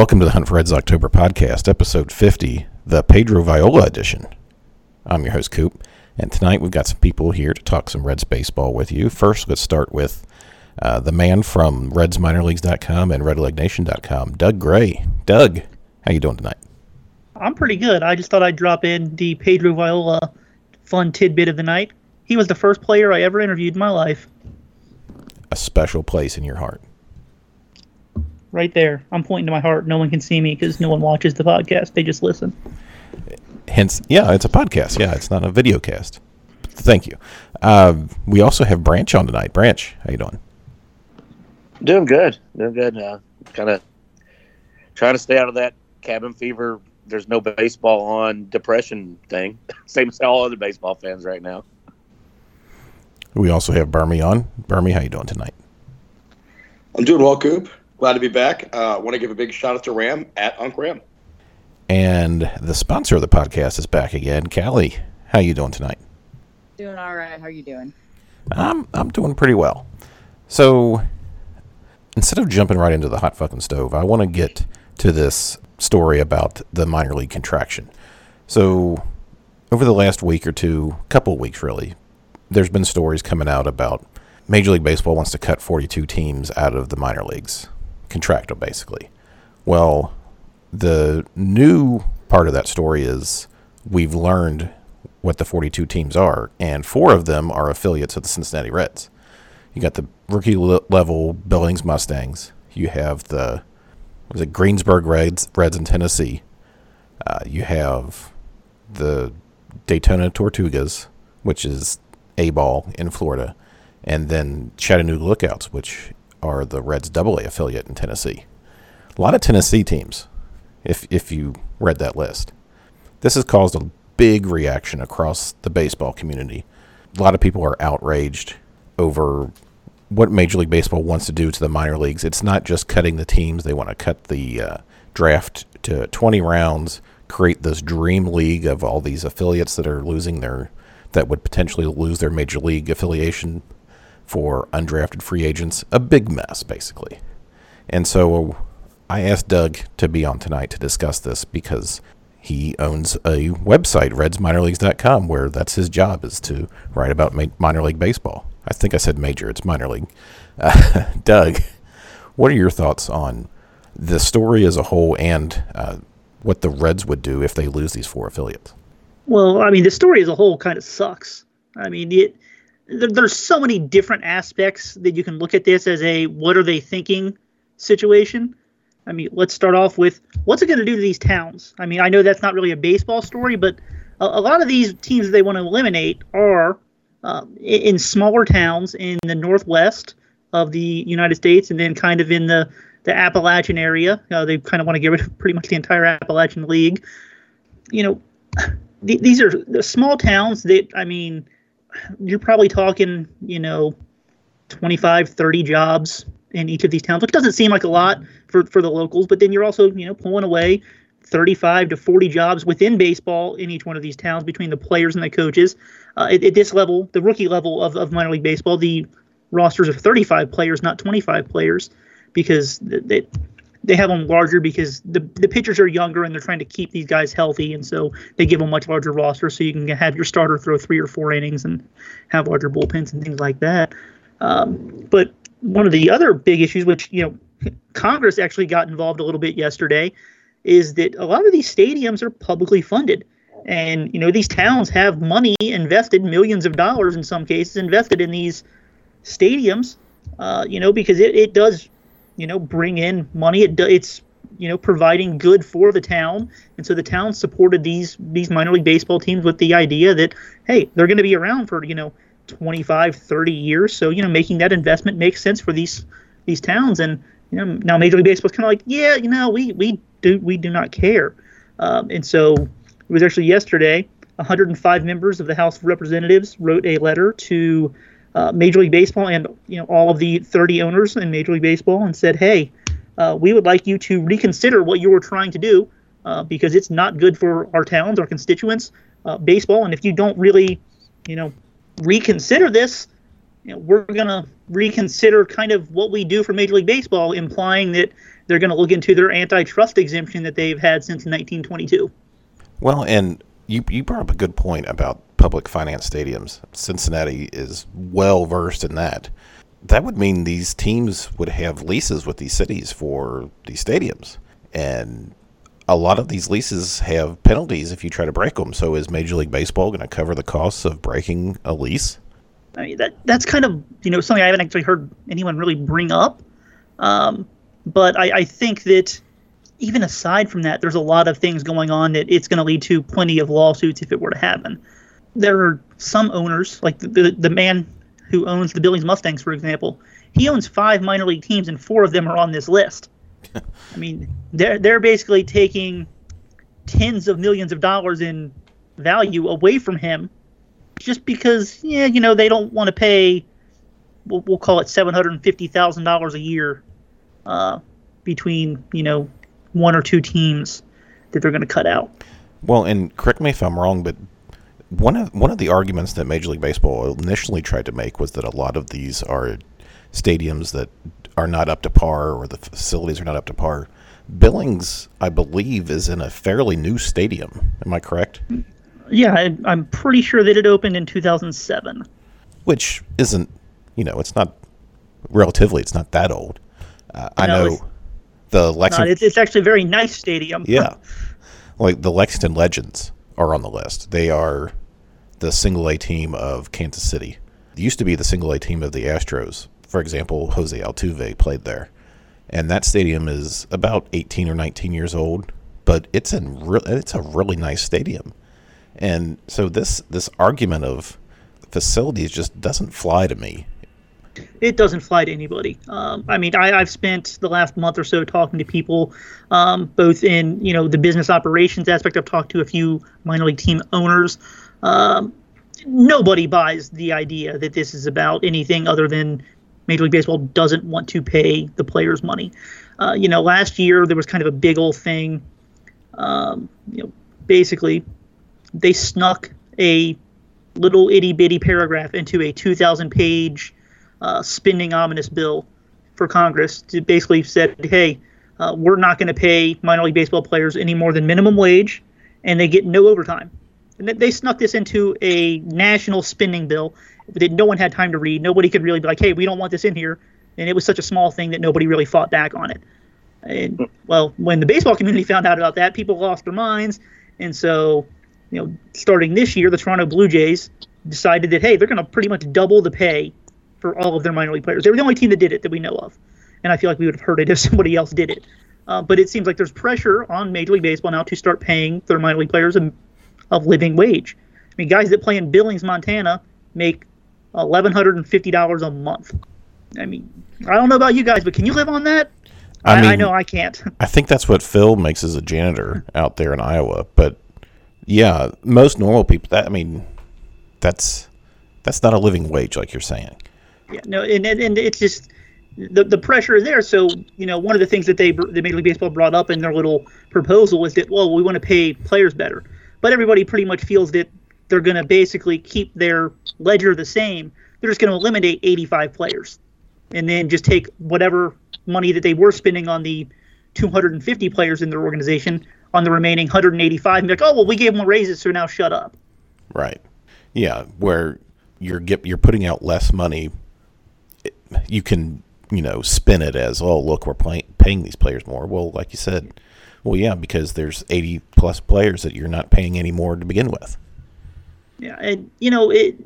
Welcome to the Hunt for Reds October podcast, episode 50, the Pedro Viola edition. I'm your host, Coop, and tonight we've got some people here to talk some Reds baseball with you. First, let's start with uh, the man from RedsMinorLeagues.com and RedLegNation.com, Doug Gray. Doug, how you doing tonight? I'm pretty good. I just thought I'd drop in the Pedro Viola fun tidbit of the night. He was the first player I ever interviewed in my life. A special place in your heart. Right there. I'm pointing to my heart. No one can see me because no one watches the podcast. They just listen. Hence, yeah, it's a podcast. Yeah, it's not a video cast. Thank you. Uh, we also have Branch on tonight. Branch, how you doing? Doing good. Doing good. Uh, kind of trying to stay out of that cabin fever. There's no baseball on depression thing. Same as all other baseball fans right now. We also have Bermie on. Bermie, how you doing tonight? I'm doing well, Coop. Glad to be back. Uh, want to give a big shout out to Ram at Unc Ram. And the sponsor of the podcast is back again. Callie, how you doing tonight? Doing all right. How are you doing? I'm I'm doing pretty well. So instead of jumping right into the hot fucking stove, I want to get to this story about the minor league contraction. So over the last week or two, couple weeks really, there's been stories coming out about Major League Baseball wants to cut 42 teams out of the minor leagues, contract them basically. Well, the new part of that story is we've learned what the 42 teams are, and four of them are affiliates of the Cincinnati Reds. You got the rookie level Billings Mustangs. You have the was it Greeneville Reds Reds in Tennessee. Uh, you have the Daytona Tortugas, which is A ball in Florida, and then Chattanooga Lookouts, which are the Reds Double A affiliate in Tennessee. A lot of Tennessee teams, if if you read that list. This has caused a big reaction across the baseball community. A lot of people are outraged over what Major League Baseball wants to do to the minor leagues. It's not just cutting the teams; they want to cut the uh, draft to 20 rounds, create this dream league of all these affiliates that are losing their that would potentially lose their major league affiliation for undrafted free agents. A big mess, basically. And so I asked Doug to be on tonight to discuss this because he owns a website, RedsMinorLeagues.com, where that's his job is to write about ma- minor league baseball. I think I said major; it's minor league. Uh, Doug, what are your thoughts on the story as a whole and uh, what the Reds would do if they lose these four affiliates? Well, I mean, the story as a whole kind of sucks. I mean, it there's so many different aspects that you can look at this as a what are they thinking situation. I mean, let's start off with what's it going to do to these towns? I mean, I know that's not really a baseball story, but a, a lot of these teams they want to eliminate are uh, in, smaller towns in the northwest of the United States, and then kind of in the the Appalachian area. Uh, they kind of want to get rid of pretty much the entire Appalachian League. You know, th- these are the small towns that I mean, you're probably talking, you know, 25, 30 jobs in each of these towns, which doesn't seem like a lot for, for the locals, but then you're also, you know, pulling away 35 to 40 jobs within baseball in each one of these towns between the players and the coaches. Uh, at, at, this level, the rookie level of, of minor league baseball, the rosters are 35 players, not 25 players, because they, they have them larger because the, the pitchers are younger and they're trying to keep these guys healthy. And so they give them much larger rosters so you can have your starter throw three or four innings and have larger bullpens and things like that. Um, but one of the other big issues, which, you know, Congress actually got involved a little bit yesterday, is that a lot of these stadiums are publicly funded. And, you know, these towns have money invested, millions of dollars in some cases, invested in these stadiums, uh, you know, because it, it does, you know, bring in money. It it's, you know, providing good for the town. And so the town supported these these minor league baseball teams with the idea that, hey, they're going to be around for, you know, 25, 30 years. So, you know, making that investment makes sense for these these towns. And You know, now Major League Baseball's kind of like, yeah, you know, we we do we do not care, um, and so it was actually yesterday. 105 members of the House of Representatives wrote a letter to uh, Major League Baseball and you know all of the 30 owners in Major League Baseball and said, hey, uh, we would like you to reconsider what you were trying to do uh, because it's not good for our towns, our constituents, uh, baseball, and if you don't really, you know, reconsider this, you know, we're gonna reconsider kind of what we do for Major League Baseball, implying that they're going to look into their antitrust exemption that they've had since 1922. Well, and you you brought up a good point about public finance stadiums. Cincinnati is well versed in that. That would mean these teams would have leases with these cities for these stadiums, and a lot of these leases have penalties if you try to break them. So, is Major League Baseball going to cover the costs of breaking a lease? I mean, that that's kind of you know something I haven't actually heard anyone really bring up. Um, but I, I think that even aside from that, there's a lot of things going on that it's going to lead to plenty of lawsuits if it were to happen. There are some owners, like the, the, the man who owns the Billings Mustangs, for example. He owns five minor league teams, and four of them are on this list. I mean, they're they're basically taking tens of millions of dollars in value away from him just because, yeah, you know, they don't want to pay. We'll, we'll call it seven hundred and fifty thousand dollars a year uh, between you know one or two teams that they're going to cut out. Well, and correct me if I'm wrong, but one of one of the arguments that Major League Baseball initially tried to make was that a lot of these are stadiums that are not up to par or the facilities are not up to par. Billings, I believe, is in a fairly new stadium. Am I correct? Yeah, I, I'm pretty sure that it opened in 2007. Which isn't, you know, it's not relatively, it's not that old. Uh, I know the No, Lexington. it's, it's actually a very nice stadium. Yeah. Like the Lexington Legends are on the list. They are the single A team of Kansas City. It used to be the single A team of the Astros. For example, Jose Altuve played there. And that stadium is about 18 or 19 years old, but it's in re- it's a really nice stadium. And so this this argument of facilities just doesn't fly to me. it doesn't fly to anybody. Um, I mean, I, I've spent the last month or so talking to people, um, both in you know the business operations aspect. I've talked to a few minor league team owners. Um, nobody buys the idea that this is about anything other than Major League Baseball doesn't want to pay the players money. Uh, you know, last year there was kind of a big old thing. Um, you know, basically, they snuck a little itty bitty paragraph into a 2,000 page uh, spending omnibus bill for Congress to basically said, hey, uh, we're not going to pay minor league baseball players any more than minimum wage, and they get no overtime. And they- snuck this into a national spending bill that no one had time to read. Nobody could really be like, hey, we don't want this in here. And it was such a small thing that nobody really fought back on it. And well, when the baseball community found out about that, people lost their minds. And so, you know, starting this year, the Toronto Blue Jays decided that hey, they're going to pretty much double the pay for all of their minor league players. They were the only team that did it that we know of, and I feel like we would have heard it if somebody else did it. Uh, but it seems like there's pressure on Major League Baseball now to start paying their minor league players a, a living wage. I mean, guys that play in Billings, Montana, make eleven hundred and fifty dollars a month. I mean, I don't know about you guys, but can you live on that? I I, I know I can't. I think that's what Phil makes as a janitor out there in Iowa. But yeah, most normal people that I mean, that's that's not a living wage like you're saying. Yeah, no, and, and, and it's just the, the pressure is there. So, you know, one of the things that they the Major League Baseball brought up in their little proposal is that, well, we want to pay players better. But everybody pretty much feels that they're going to basically keep their ledger the same. They're just going to eliminate 85 players and then just take whatever money that they were spending on the 250 players in their organization on the remaining 185 and be like, oh, well, we gave them raises, so now shut up. Right. Yeah, where you're get you're putting out less money, you can you know spin it as oh look we're paying these players more. Well, like you said, well yeah because there's 80 plus players that you're not paying any more to begin with. Yeah, and you know, it,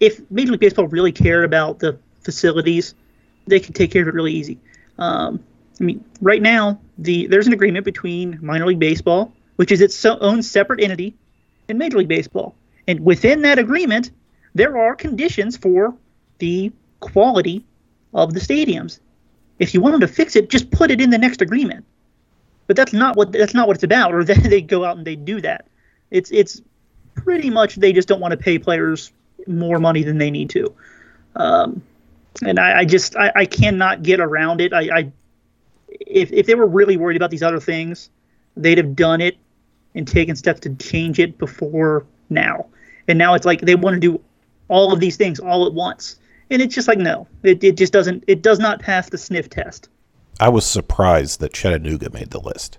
if Major League Baseball really cared about the facilities, they could take care of it really easy. Um, I mean, right now, the there's an agreement between minor league baseball, which is its own separate entity, and Major League Baseball, and within that agreement, there are conditions for the quality of the stadiums. if you want them to fix it, just put it in the next agreement. But that's not what that's not what it's about. Or they go out and they do that. It's it's pretty much they just don't want to pay players more money than they need to. Um, and I, I just I, I, cannot get around it. I, I if if they were really worried about these other things, they'd have done it and taken steps to change it before now. And now it's like they want to do all of these things all at once. And it's just like no, it, it just doesn't it does not pass the sniff test. I was surprised that Chattanooga made the list.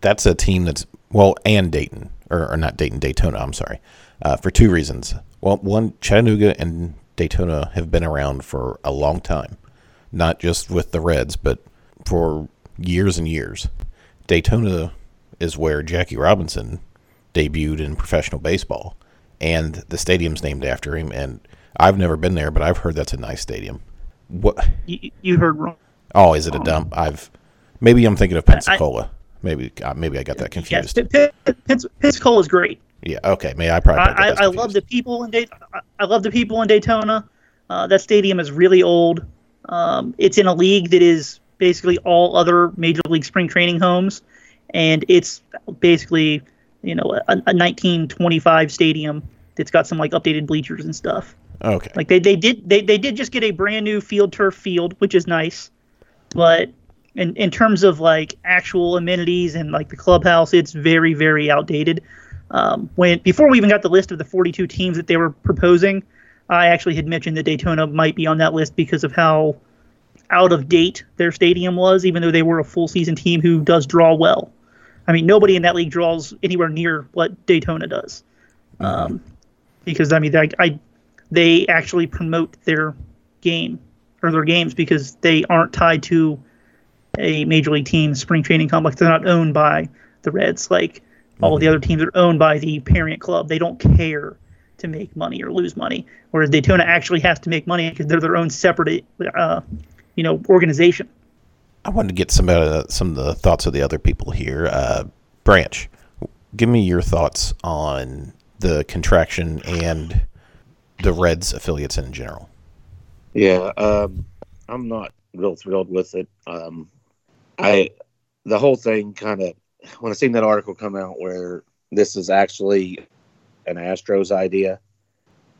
That's a team that's well, and Dayton or, or not Dayton, Daytona. I'm sorry, uh, for two reasons. Well, one, Chattanooga and Daytona have been around for a long time, not just with the Reds, but for years and years. Daytona is where Jackie Robinson debuted in professional baseball, and the stadium's named after him. And I've never been there, but I've heard that's a nice stadium. What you, you heard wrong? Oh, is it a dump? I've maybe I'm thinking of Pensacola. I, maybe uh, maybe I got that confused. Yes, Pensacola is great. Yeah. Okay. May I probably. I, I, I love the people in Daytona. I love the people in Daytona. Uh, that stadium is really old. Um, it's in a league that is basically all other major league spring training homes, and it's basically you know a, a 1925 stadium that's got some like updated bleachers and stuff. Okay. Like they, they did they, they did just get a brand new field turf field, which is nice, but in in terms of like actual amenities and like the clubhouse, it's very very outdated. Um, when before we even got the list of the 42 teams that they were proposing, I actually had mentioned that Daytona might be on that list because of how out of date their stadium was, even though they were a full season team who does draw well. I mean, nobody in that league draws anywhere near what Daytona does, um, because I mean, I, they actually promote their game or their games because they aren't tied to a major league team spring training complex. They're not owned by the Reds like mm-hmm. all the other teams are owned by the parent club. They don't care to make money or lose money, whereas Daytona actually has to make money because they're their own separate, uh, you know, organization. I wanted to get some uh, some of the thoughts of the other people here. Uh, Branch, give me your thoughts on the contraction and the Reds affiliates in general. Yeah, um, I'm not real thrilled with it. Um, I the whole thing kind of when I seen that article come out where this is actually an Astros idea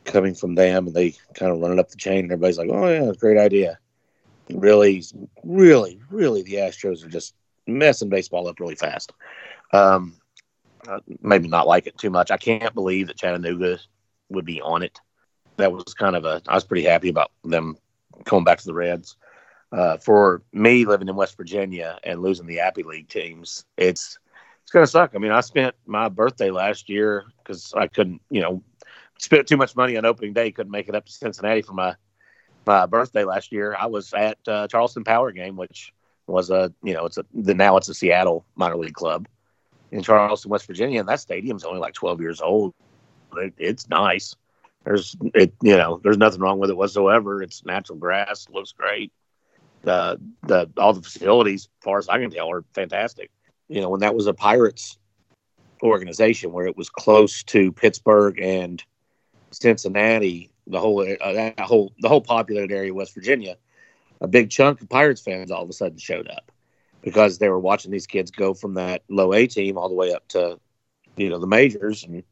coming from them, and they kind of run it up the chain, and everybody's like, "Oh yeah, great idea." Really, really, really, the Astros are just messing baseball up really fast. Um, uh, maybe not like it too much. I can't believe that Chattanooga would be on it. That was kind of a. I was pretty happy about them coming back to the Reds. Uh, for me, living in West Virginia and losing the Appy League teams, it's it's gonna suck. I mean, I spent my birthday last year because I couldn't, you know, spent too much money on opening day, couldn't make it up to Cincinnati for my my birthday last year. I was at uh, Charleston Power game, which was a, you know, it's a the now it's a Seattle minor league club in Charleston, West Virginia, and that stadium's only like 12 years old. It, it's nice. There's it, you know, there's nothing wrong with it whatsoever. It's natural grass, looks great. The the all the facilities, as far as I can tell, are fantastic you know, when that was a Pirates organization where it was close to Pittsburgh and Cincinnati, the whole uh, that whole the whole populated area of West Virginia, a big chunk of Pirates fans all of a sudden showed up because they were watching these kids go from that low A team all the way up to you know the majors and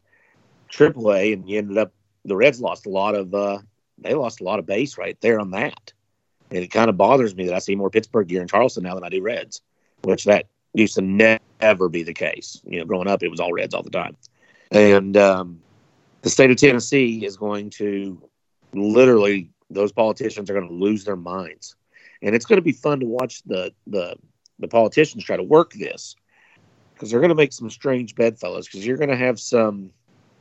Triple A, and you ended up the Reds lost a lot of uh, they lost a lot of base right there on that, and it kind of bothers me that I see more Pittsburgh gear in Charleston now than I do Reds, which that used to never be the case. You know, growing up, it was all Reds all the time. And um, the state of Tennessee is going to literally, those politicians are going to lose their minds. And it's going to be fun to watch the, the, the politicians try to work this because they're going to make some strange bedfellows because you're going to have some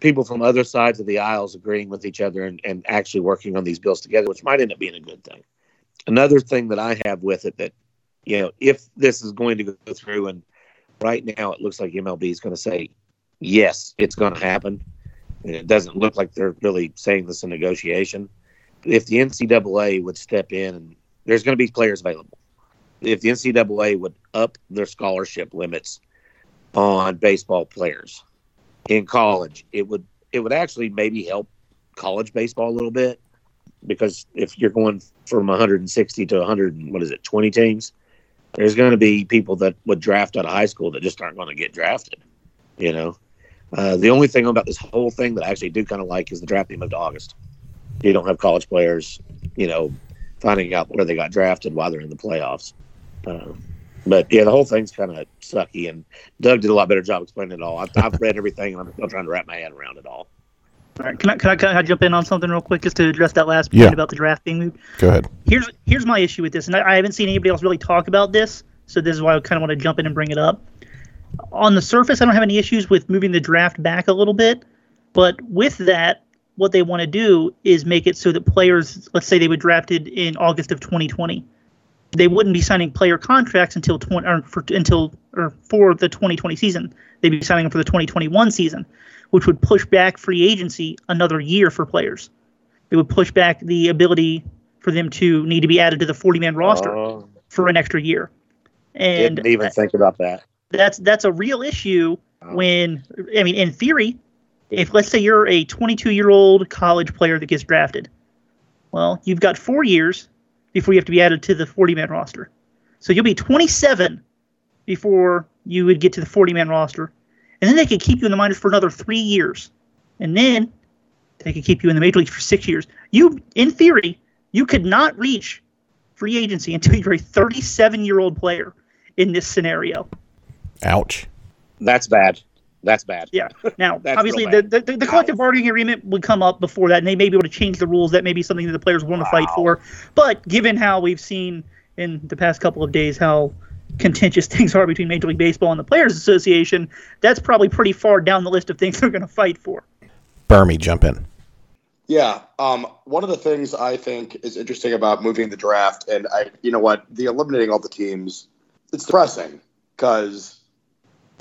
people from other sides of the aisles agreeing with each other and, and actually working on these bills together, which might end up being a good thing. Another thing that I have with it that you know, if this is going to go through, and right now it looks like MLB is going to say, yes, it's going to happen. And it doesn't look like they're really saying this in negotiation. If the NCAA would step in, and there's going to be players available. If the NCAA would up their scholarship limits on baseball players in college, it would it would actually maybe help college baseball a little bit because if you're going from 160 to 100, what is it, 20 teams? There's going to be people that would draft out of high school that just aren't going to get drafted. You know, uh, the only thing about this whole thing that I actually do kind of like is the draft being moved to August. You don't have college players, you know, finding out where they got drafted while they're in the playoffs. Uh, but yeah, the whole thing's kind of sucky, and Doug did a lot better job explaining it all. I've, I've read everything, and I'm still trying to wrap my head around it all. All right, can I, can I can I jump in on something real quick just to address that last point Yeah. about the draft being moved? Go ahead. here's here's my issue with this, and I, I haven't seen anybody else really talk about this, so this is why I kind of want to jump in and bring it up. On the surface, I don't have any issues with moving the draft back a little bit, but with that, what they want to do is make it so that players, let's say they were drafted in August of 2020, they wouldn't be signing player contracts until 20 or for, until or for the 2020 season. They'd be signing them for the 2021 season, which would push back free agency another year for players. It would push back the ability for them to need to be added to the 40 man roster Oh, for an extra year. And didn't even think about that. that's that's a real issue when I mean in theory, if let's say you're a 22 year old college player that gets drafted, well, you've got four years before you have to be added to the 40 man roster. So you'll be 27 before you would get to the 40 man roster, and then they could keep you in the minors for another three years, and then they could keep you in the major leagues for six years. You, in theory, you could not reach free agency until you're a 37 year old player in this scenario. Ouch. That's bad. That's bad. Yeah. Now, obviously, the, the, the collective bargaining agreement would come up before that, and they may be able to change the rules. That may be something that the players want to fight for. But given how we've seen in the past couple of days how contentious things are between Major League Baseball and the Players Association, that's probably pretty far down the list of things they're going to fight for. Bermie, jump in. Yeah. Um, one of the things I think is interesting about moving the draft, and I, you know what, the eliminating all the teams, it's depressing because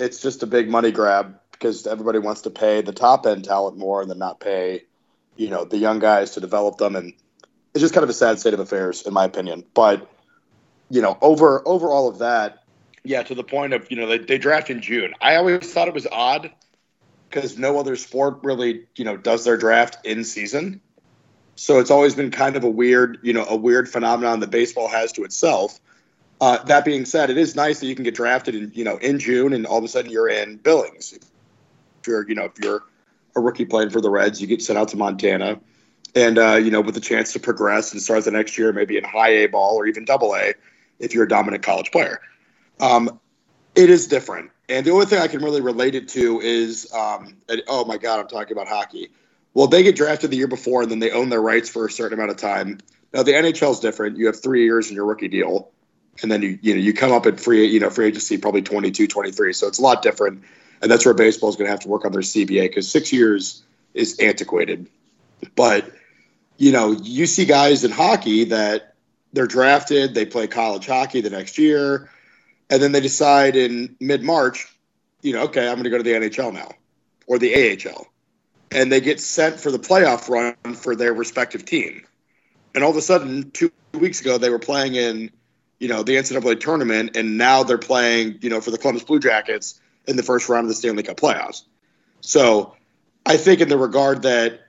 it's just a big money grab because everybody wants to pay the top end talent more and then not pay, you know, the young guys to develop them, and it's just kind of a sad state of affairs, in my opinion. But you know, over over all of that, yeah, to the point of you know they, they draft in June. I always thought it was odd because no other sport really, you know, does their draft in season. So it's always been kind of a weird, you know, a weird phenomenon that baseball has to itself. Uh, that being said, it is nice that you can get drafted in, you know, in June, and all of a sudden you're in Billings. If you're, you know, if you're a rookie playing for the Reds, you get sent out to Montana, and uh, you know, with a chance to progress and start the next year maybe in high A ball or even double A if you're a dominant college player. Um, it is different. And the only thing I can really relate it to is, um, and, oh my God, I'm talking about hockey. Well, they get drafted the year before and then they own their rights for a certain amount of time. Now the NHL is different. You have three years in your rookie deal, and then you you know you come up at free you know free agency probably 22, 23. So it's a lot different, and that's where baseball is going to have to work on their CBA because six years is antiquated. But you know you see guys in hockey that they're drafted, they play college hockey the next year, and then they decide in mid March, you know, okay, I'm going to go to the NHL now or the AHL. And they get sent for the playoff run for their respective team. And all of a sudden, two weeks ago, they were playing in, you know, the NCAA tournament, and now they're playing, you know, for the Columbus Blue Jackets in the first round of the Stanley Cup playoffs. So I think in the regard that,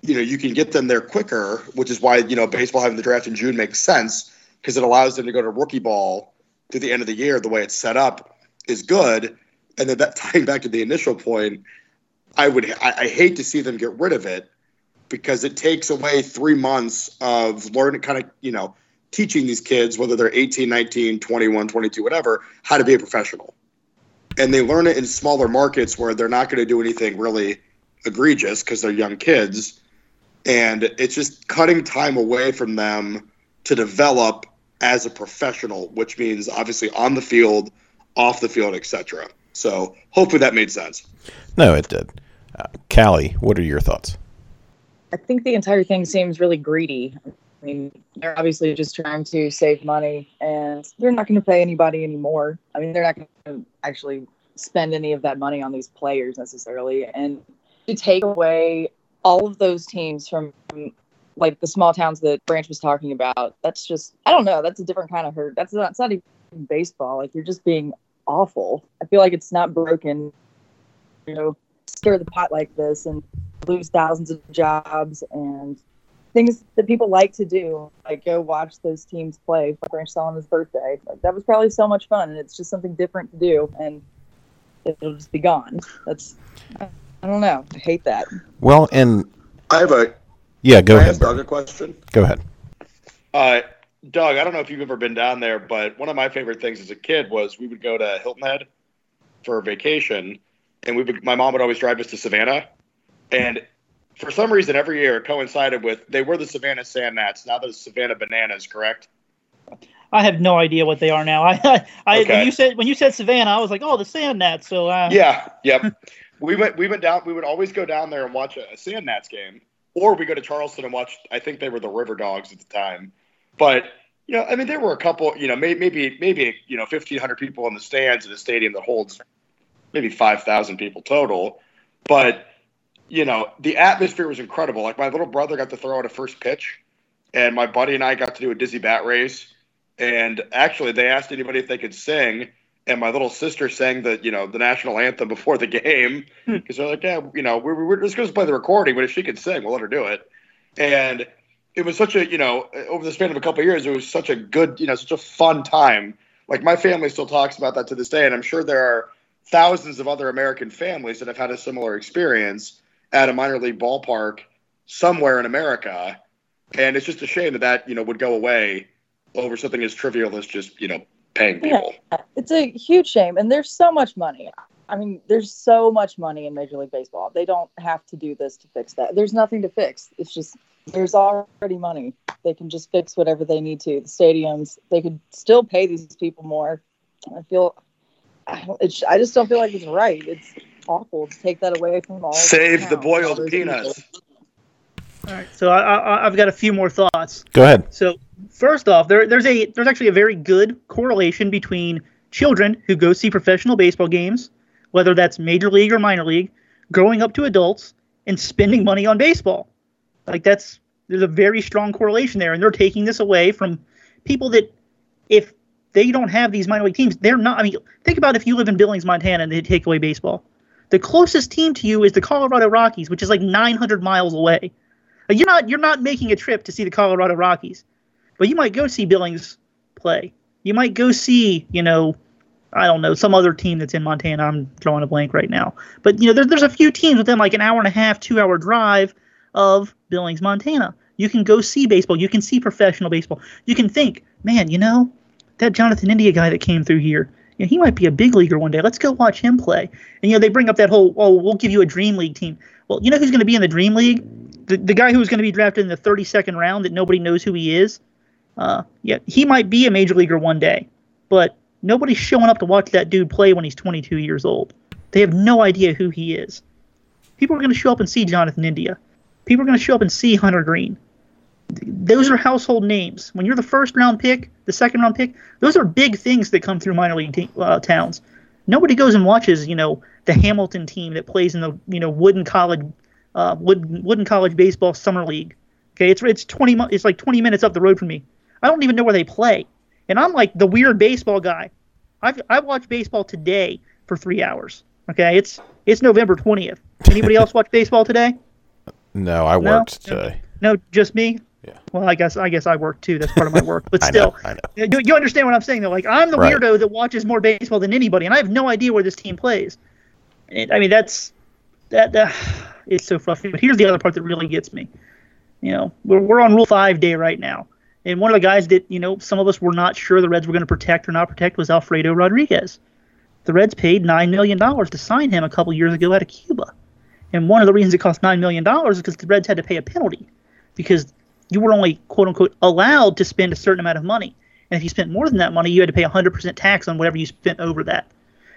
you know, you can get them there quicker, which is why, you know, baseball having the draft in June makes sense because it allows them to go to rookie ball to the end of the year. The way it's set up is good. And then that tying back to the initial point, I would I, I hate to see them get rid of it because it takes away three months of learning kind of, you know, teaching these kids, whether they're 18, 19, 21, 22, whatever, how to be a professional. And they learn it in smaller markets where they're not going to do anything really egregious because they're young kids. And it's just cutting time away from them to develop as a professional, which means obviously on the field, off the field, etc. So hopefully that made sense. No, it did. Uh, Callie, what are your thoughts? I think the entire thing seems really greedy. I mean, they're obviously just trying to save money and they're not going to pay anybody anymore. I mean, they're not going to actually spend any of that money on these players necessarily. And to take away all of those teams from like the small towns that Branch was talking about, that's just, I don't know, that's a different kind of hurt. That's not, it's not even baseball. Like, you're just being awful. I feel like it's not broken, you know, stir the pot like this and lose thousands of jobs and things that people like to do, like go watch those teams play for Branch on his birthday. Like that was probably so much fun, and it's just something different to do, and it'll just be gone. That's I don't know. I hate that. Well, and I have a. yeah, go I ahead. ask Doug a question? Go ahead. Uh, Doug, I don't know if you've ever been down there, but one of my favorite things as a kid was we would go to Hilton Head for vacation, and we would, my mom would always drive us to Savannah, and for some reason every year coincided with they were the Savannah Sand Gnats, now the Savannah Bananas, correct? I have no idea what they are now. I, I Okay. when you said when you said Savannah, I was like, oh, the Sand Gnats. So uh, Yeah, yep. we went we went down. We would always go down there and watch a, a Sand Gnats game, or we go to Charleston and watch. I think they were the River Dogs at the time, but you know, I mean, there were a couple. You know, may, maybe maybe you know, fifteen hundred people in the stands in a stadium that holds maybe five thousand people total, but you know, the atmosphere was incredible. Like my little brother got to throw out a first pitch, and my buddy and I got to do a dizzy bat race. And actually, they asked anybody if they could sing, and my little sister sang the you know the national anthem before the game hmm. because they're like, yeah, you know, we're, we're just going to play the recording, but if she can sing, we'll let her do it. And it was such a you know over the span of a couple of years, it was such a good you know such a fun time. Like my family still talks about that to this day, and I'm sure there are thousands of other American families that have had a similar experience at a minor league ballpark somewhere in America. And it's just a shame that that you know would go away over something as trivial as just you know paying people. It's a huge shame, and there's so much money. I mean, there's so much money in Major League Baseball. They don't have to do this to fix that. There's nothing to fix. It's just there's already money. They can just fix whatever they need to. The stadiums, they could still pay these people more. I feel, I, I just don't feel like it's right. It's awful to take that away from all. Save the towns, boiled peanuts. people. all right. So I, I, I've got a few more thoughts. Go ahead. So first off, there, there's a there's actually a very good correlation between children who go see professional baseball games, whether that's major league or minor league, growing up to adults and spending money on baseball. Like that's there's a very strong correlation there, and they're taking this away from people that if they don't have these minor league teams, they're not. I mean, think about if you live in Billings, Montana, and they take away baseball. The closest team to you is the Colorado Rockies, which is like 900 miles away. You're not you're not making a trip to see the Colorado Rockies, but you might go see Billings play. You might go see you know, I don't know some other team that's in Montana. I'm drawing a blank right now, but you know there's there's a few teams within like an hour and a half, two hour drive of Billings, Montana. You can go see baseball. You can see professional baseball. You can think, man, you know, that Jonathan India guy that came through here, you know, he might be a big leaguer one day. Let's go watch him play. And you know, they bring up that whole, oh, we'll give you a dream league team. Well, you know who's going to be in the dream league? The, the guy who's going to be drafted in the 32nd round that nobody knows who he is. Uh, yeah, he might be a major leaguer one day, but nobody's showing up to watch that dude play when he's 22 years old. They have no idea who he is. People are going to show up and see Jonathan India. People are going to show up and see Hunter Greene. Those are household names. When you're the first round pick, the second round pick, those are big things that come through minor league te- uh, towns. Nobody goes and watches, you know, the Hamilton team that plays in the, you know, Wooden College, uh, Wooden, Wooden College baseball summer league. Okay, it's it's 20 it's like 20 minutes up the road from me. I don't even know where they play, and I'm like the weird baseball guy. I've I watched baseball today for three hours. Okay, it's it's November 20th. Anybody else watch baseball today? No, I No? worked today. No, just me. Yeah. Well, I guess I guess I work too. That's part of my work. But I still, know. I know. you, you understand what I'm saying though? Like I'm the Right. weirdo that watches more baseball than anybody, and I have no idea where this team plays. And, I mean, that's that. that it's so frustrating. But here's the other part that really gets me. You know, we're we're on Rule Five day right now, and one of the guys that you know some of us were not sure the Reds were going to protect or not protect was Alfredo Rodriguez. The Reds paid nine million dollars to sign him a couple years ago out of Cuba, and one of the reasons it cost nine million dollars is because the Reds had to pay a penalty because you were only quote unquote allowed to spend a certain amount of money. And if you spent more than that money, you had to pay 100% tax on whatever you spent over that.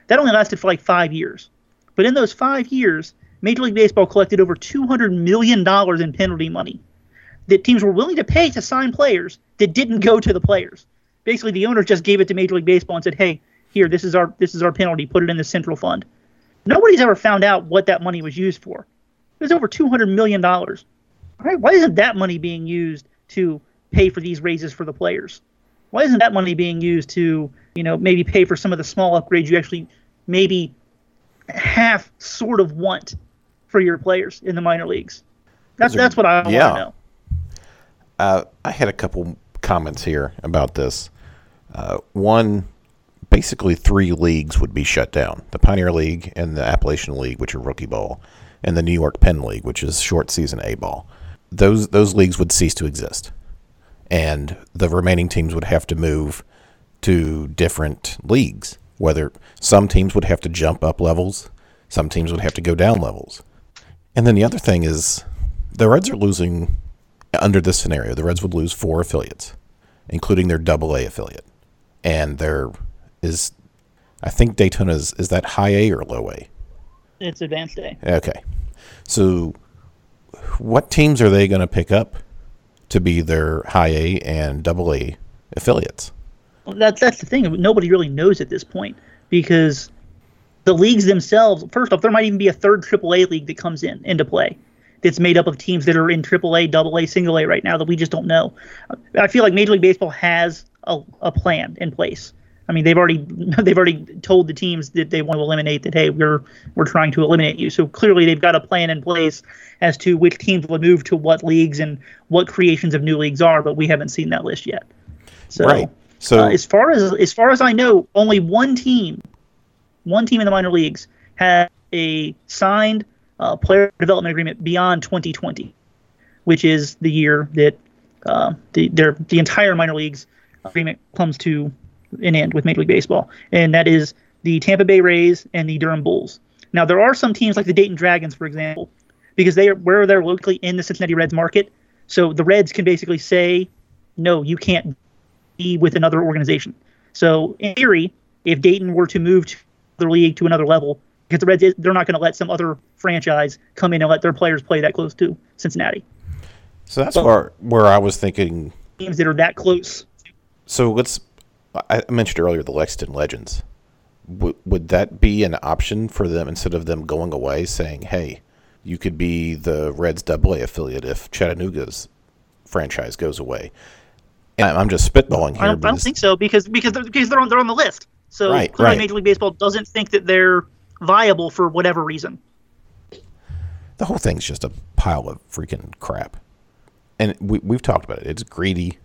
That only lasted for like five years. But in those five years, Major League Baseball collected over $200 million in penalty money that teams were willing to pay to sign players that didn't go to the players. Basically, the owners just gave it to Major League Baseball and said, "Hey, here, this is our this is our penalty. Put it in the central fund." Nobody's ever found out what that money was used for. It was over $200 million. All right, why isn't that money being used to pay for these raises for the players? Why isn't that money being used to, you know, maybe pay for some of the small upgrades you actually maybe half sort of want for your players in the minor leagues? That's that's what I want to know. Uh, I had a couple comments here about this. Uh, one, basically three leagues would be shut down: the Pioneer League and the Appalachian League, which are rookie ball, and the New York Penn League, which is short season A ball. Those those leagues would cease to exist, and the remaining teams would have to move to different leagues. Whether some teams would have to jump up levels, some teams would have to go down levels. And then the other thing is the Reds are losing under this scenario. The Reds would lose four affiliates, including their double A affiliate. And there is I think Daytona is is that high A or low A? It's advanced A. Okay. So what teams are they going to pick up to be their high A and double A affiliates? Well, that's that's the thing. Nobody really knows at this point because the leagues themselves. First off, there might even be a third AAA league that comes in into play. That's made up of teams that are in AAA, Double A, Single A right now that we just don't know. I feel like Major League Baseball has a, a plan in place. I mean, they've already they've already told the teams that they want to eliminate that. Hey, we're we're trying to eliminate you. So clearly, they've got a plan in place as to which teams will move to what leagues and what creations of new leagues are. But we haven't seen that list yet. So, Right. So uh, as far as as far as I know, only one team, one team in the minor leagues has a signed uh, player development agreement beyond 2020, which is the year that uh, the their the entire minor leagues agreement comes to an end with Major League Baseball, and that is the Tampa Bay Rays and the Durham Bulls. Now there are some teams like the Dayton Dragons, for example, because they are where they're locally in the Cincinnati Reds market. So the Reds can basically say, no, you can't be with another organization. So in theory, if Dayton were to move to the league to another level, because the Reds they're not going to let some other franchise come in and let their players play that close to Cincinnati. so that's where where I was thinking Teams that are that close. So let's. I mentioned earlier the Lexington Legends. W- would that be an option for them instead of them going away, saying, "Hey, you could be the Reds Double A affiliate if Chattanooga's franchise goes away"? And I'm just spitballing here. I don't, I don't think so because because they're, because they're on they're on the list. So Right, clearly, right. Major League Baseball doesn't think that they're viable for whatever reason. the whole thing's just a pile of freaking crap. And we, we've talked about it. It's greedy.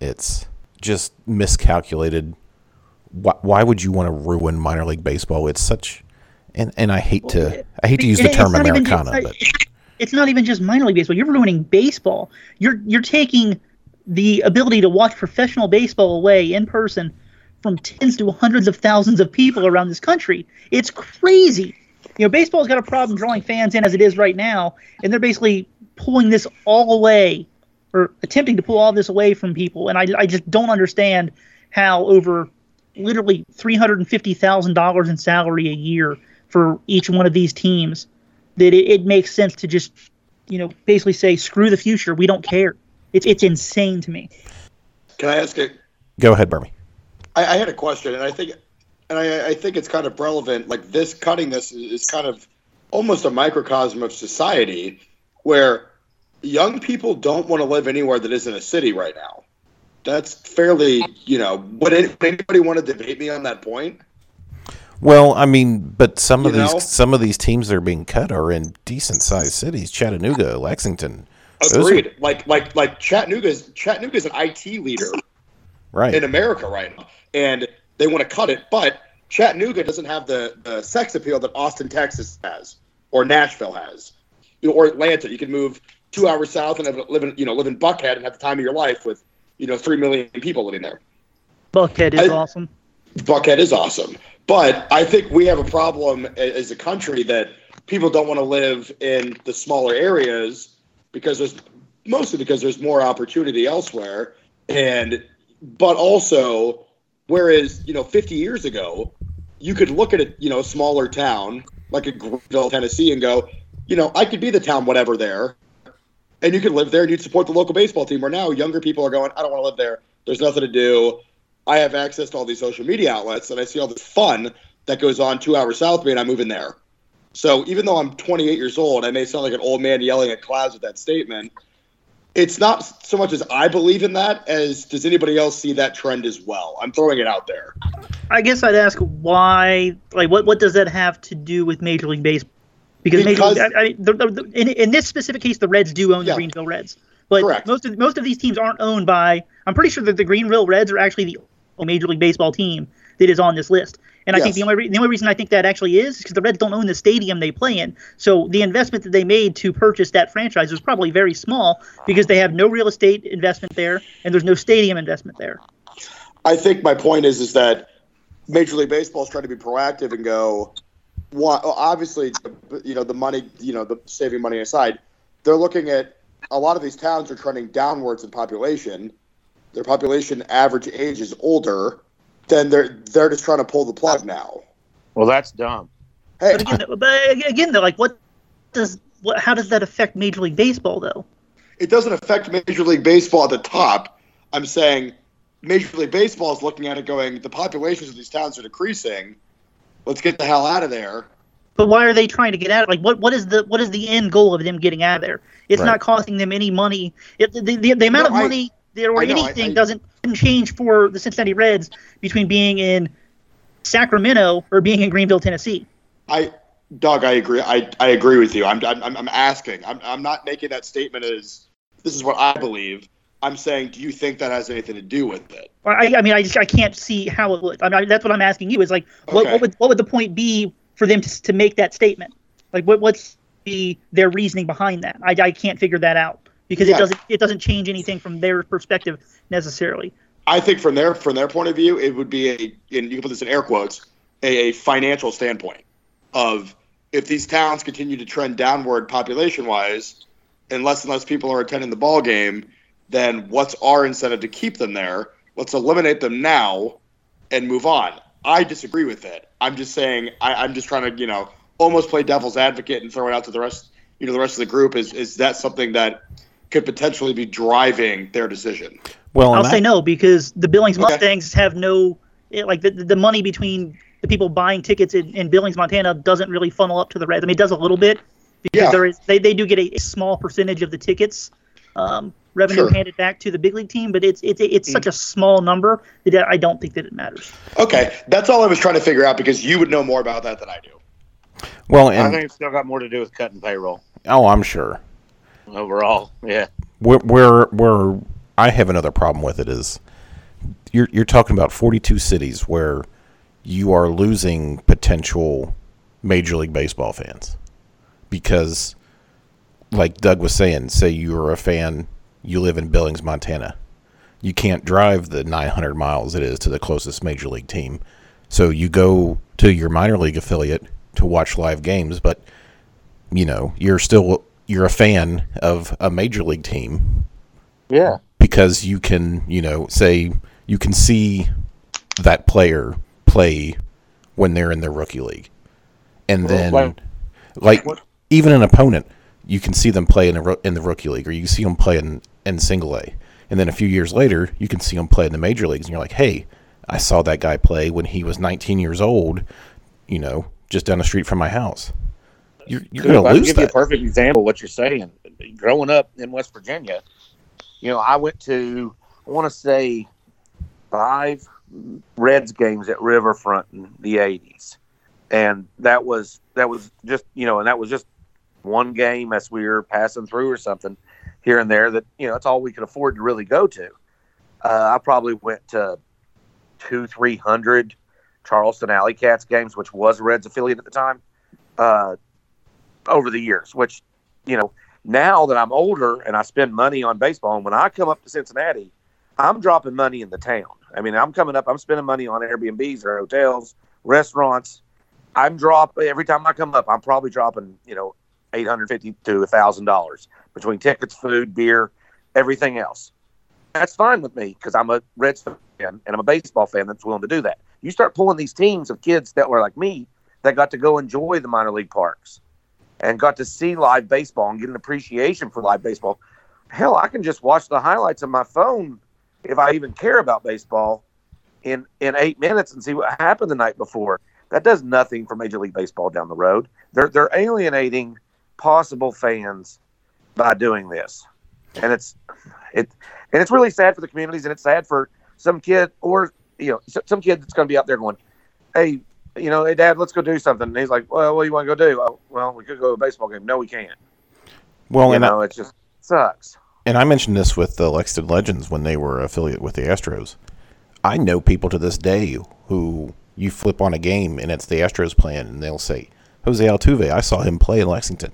It's just miscalculated. Why, why would you want to ruin minor league baseball? It's such, and, and I hate to I hate to use the term Americana, it's- but it's not even just minor league baseball. You're ruining baseball. You're you're taking the ability to watch professional baseball away in person from tens to hundreds of thousands of people around this country. It's crazy. You know, baseball's got a problem drawing fans in as it is right now, and they're basically pulling this all away or attempting to pull all this away from people. And I, I just don't understand how over literally $350,000 in salary a year for each one of these teams that it, it makes sense to just, you know, basically say, screw the future. We don't care. It's, it's insane to me. Can I ask a go ahead, Bermie. I, I had a question, and I think, and I, I think it's kind of relevant. Like this, cutting this is, is kind of almost a microcosm of society, where young people don't want to live anywhere that isn't a city right now. That's fairly, you know. Would anybody want to debate me on that point? Well, I mean, but some of these know? some of these teams that are being cut are in decent sized cities: Chattanooga, Lexington. Those are- Agreed. Like, like, like Chattanooga's Chattanooga's an IT leader right? in America right now, and they want to cut it. But Chattanooga doesn't have the, the sex appeal that Austin, Texas has, or Nashville has, you or Atlanta. You can move two hours south and have- live in, you know, live in Buckhead and have the time of your life with, you know, three million people living there. Buckhead is I- awesome. Buckhead is awesome, but I think we have a problem as a country that people don't want to live in the smaller areas because there's mostly because there's more opportunity elsewhere, and but also whereas you know 50 years ago you could look at a you know smaller town like a Greeneville, Tennessee, and go, you know, I could be the town whatever there, and you could live there and you'd support the local baseball team. Where now younger people are going, I don't want to live there. There's nothing to do. I have access to all these social media outlets, and I see all this fun that goes on two hours south of me, and I'm moving there. So even though I'm 28 years old, I may sound like an old man yelling at clouds with that statement. It's not so much as I believe in that as does anybody else see that trend as well. I'm throwing it out there. I guess I'd ask why, like, what, what does that have to do with Major League Baseball? Because, Because- League, I, I, the, the, the, in, in this specific case, the Reds do own Yeah. the Greeneville Reds. But Correct. most of most of these teams aren't owned by. I'm pretty sure that the Greeneville Reds are actually the Major League Baseball team that is on this list. And I think the only re- the only reason I think that actually is because the Reds don't own the stadium they play in. So the investment that they made to purchase that franchise was probably very small because they have no real estate investment there and there's no stadium investment there. I think my point is is that Major League Baseball is trying to be proactive and go. One, obviously, you know the money, you know the saving money aside, they're looking at a lot of these towns are trending downwards in population. Their population average age is older. Then they're they're just trying to pull the plug now. Well, that's dumb. Hey, But again, but again, though, like what does what how does that affect Major League Baseball though? it doesn't affect Major League Baseball at the top. I'm saying Major League Baseball is looking at it going, the populations of these towns are decreasing. Let's get the hell out of there. But why are they trying to get out? Like, what what is the what is the end goal of them getting out of there? It's Right. not costing them any money. It, the, the, the amount No, of I- money there or I know, I- anything I- doesn't change for the Cincinnati Reds between being in Sacramento or being in Greeneville, Tennessee. I, Doug, I agree. I, I agree with you. I'm, I'm, I'm asking. I'm, I'm not making that statement as this is what I believe. I'm saying, do you think that has anything to do with it? I, I mean, I just I can't see how it would. I mean, that's what I'm asking you. Is like, what, Okay. what would what would the point be for them to, to make that statement? Like, what what's the their reasoning behind that? I, I can't figure that out because Yeah. it doesn't it doesn't change anything from their perspective necessarily. I think from their from their point of view, it would be a, and you can put this in air quotes, a, a financial standpoint of if these towns continue to trend downward population wise, and less and less people are attending the ball game, then what's our incentive to keep them there? Let's eliminate them now and move on. I disagree with it. I'm just saying I, I'm just trying to, you know, almost play devil's advocate and throw it out to the rest you know, the rest of the group. Is is that something that could potentially be driving their decision? Well, I'll and say no because the Billings Okay. Mustangs have no it, like the, the money between the people buying tickets in, in Billings, Montana doesn't really funnel up to the Reds. I mean, it does a little bit because Yeah. there is they, they do get a, a small percentage of the tickets um, revenue Sure. Mm. handed back to the big league team, but it's it's it's such a small number that I don't think that it matters. Okay, that's all I was trying to figure out because you would know more about that than I do. well, I think it's still got more to do with cutting payroll oh, I'm sure. overall. Yeah. where where where I have another problem with it is you're you're talking about 42 cities where you are losing potential major league baseball fans because like Doug was saying say you're a fan you live in Billings Montana. You can't drive the 900 miles it is to the closest major league team. So you go to your minor league affiliate to watch live games but you know you're still you're a fan of a major league team. Yeah. because you can you know say you can see that player play when they're in their rookie league. And Well, then like- like even an opponent you can see them play in the in the rookie league or you see them play in in single A. And then a few years later you can see them play in the major leagues and you're like hey I saw that guy play when he was 19 years old you know just down the street from my house. You're, you're going to I'll lose give you a perfect example of what you're saying. Growing up in West Virginia, you know, I went to I want to say five Reds games at Riverfront in the '80s, and that was that was just you know, and that was just one game as we were passing through or something here and there. That you know, that's all we could afford to really go to. Uh, I probably went to two, three hundred Charleston Alley Cats games, which was Reds affiliate at the time. Uh, over the years, which, you know, now that I'm older and I spend money on baseball, and when I come up to Cincinnati, I'm dropping money in the town. I mean, I'm coming up, I'm spending money on Airbnbs or hotels, restaurants. I'm drop every time I come up, I'm probably dropping, you know, eight hundred fifty to a thousand dollars between tickets, food, beer, everything else. That's fine with me because I'm a Reds fan and I'm a baseball fan that's willing to do that. You start pulling these teams of kids that were like me that got to go enjoy the minor league parks and got to see live baseball and get an appreciation for live baseball. Hell, I can just watch the highlights on my phone if I even care about baseball in in eight minutes and see what happened the night before. That does nothing for Major League Baseball down the road. They're they're alienating possible fans by doing this, and it's it and it's really sad for the communities, and it's sad for some kid or you know some kid that's going to be out there going, "Hey, you know, hey, Dad, let's go do something." And he's like, "Well, what do you want to go do?" Oh, well, we could go to a baseball game. No, we can't. well you and I- know, it just sucks. and I mentioned this with the Lexington Legends when they were affiliate with the Astros. I know people to this day who you flip on a game and it's the Astros playing, and they'll say, Jose Altuve, I saw him play in Lexington.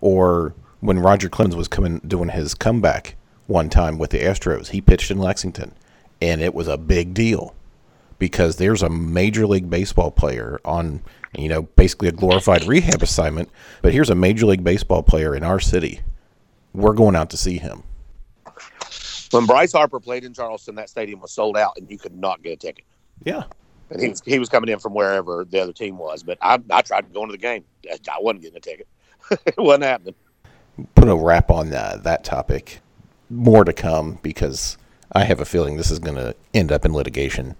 Or when Roger Clemens was coming doing his comeback one time with the Astros, he pitched in Lexington, and it was a big deal because there's a major league baseball player on, you know, basically a glorified rehab assignment, but here's a major league baseball player in our city. We're going out to see him. When Bryce Harper played in Charleston, that stadium was sold out, and you could not get a ticket. Yeah. And he was he was coming in from wherever the other team was. But I I tried going to the game. I wasn't getting a ticket. it wasn't happening. Put a wrap on that, that topic. More to come because I have a feeling this is going to end up in litigation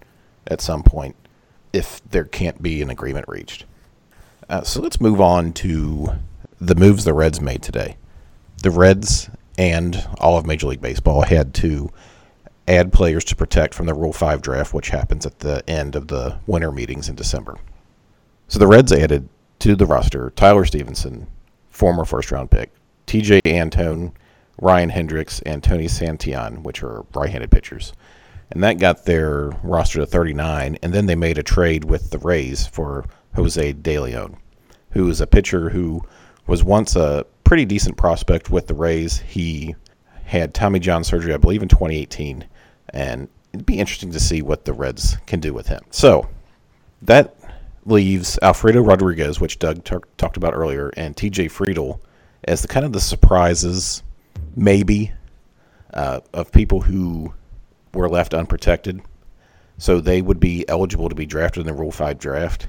at some point if there can't be an agreement reached. Uh, so let's move on to the moves the Reds made today. The Reds and all of Major League Baseball had to add players to protect from the Rule 5 draft, which happens at the end of the winter meetings in December. So the Reds added to the roster Tyler Stephenson, former first round pick, TJ Antone, Ryan Hendrix, and Tony Santillan, which are right handed pitchers. And that got their roster to 39. And then they made a trade with the Rays for Jose De Leon, who is a pitcher who was once a pretty decent prospect with the Rays. He had Tommy John surgery, I believe, in 2018. And it'd be interesting to see what the Reds can do with him. So that leaves Alfredo Rodriguez, which Doug t- talked about earlier, and TJ Friedl as the kind of the surprises, maybe, uh, of people who were left unprotected. So they would be eligible to be drafted in the Rule 5 draft.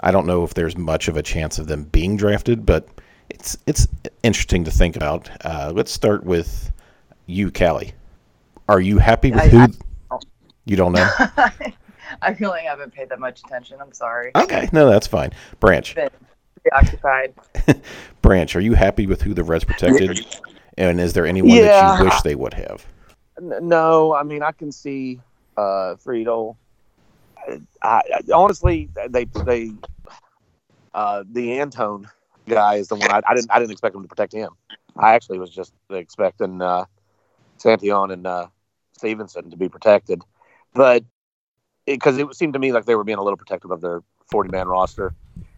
I don't know if there's much of a chance of them being drafted, but it's it's interesting to think about. Uh, let's start with you, Callie. Are you happy with I- who? I- you don't know? I really haven't paid that much attention. I'm sorry. Okay, no, that's fine. Branch, Been preoccupied. Branch, are you happy with who the Reds protected? And is there anyone that you wish they would have? No, I mean I can see uh, Friedl. I, I, honestly, they they uh, the Antone guy is the one I, I didn't I didn't expect them to protect him. I actually was just expecting uh, Santillan and uh, Stephenson to be protected, but because it, seemed to me like they were being a little protective of their forty man roster.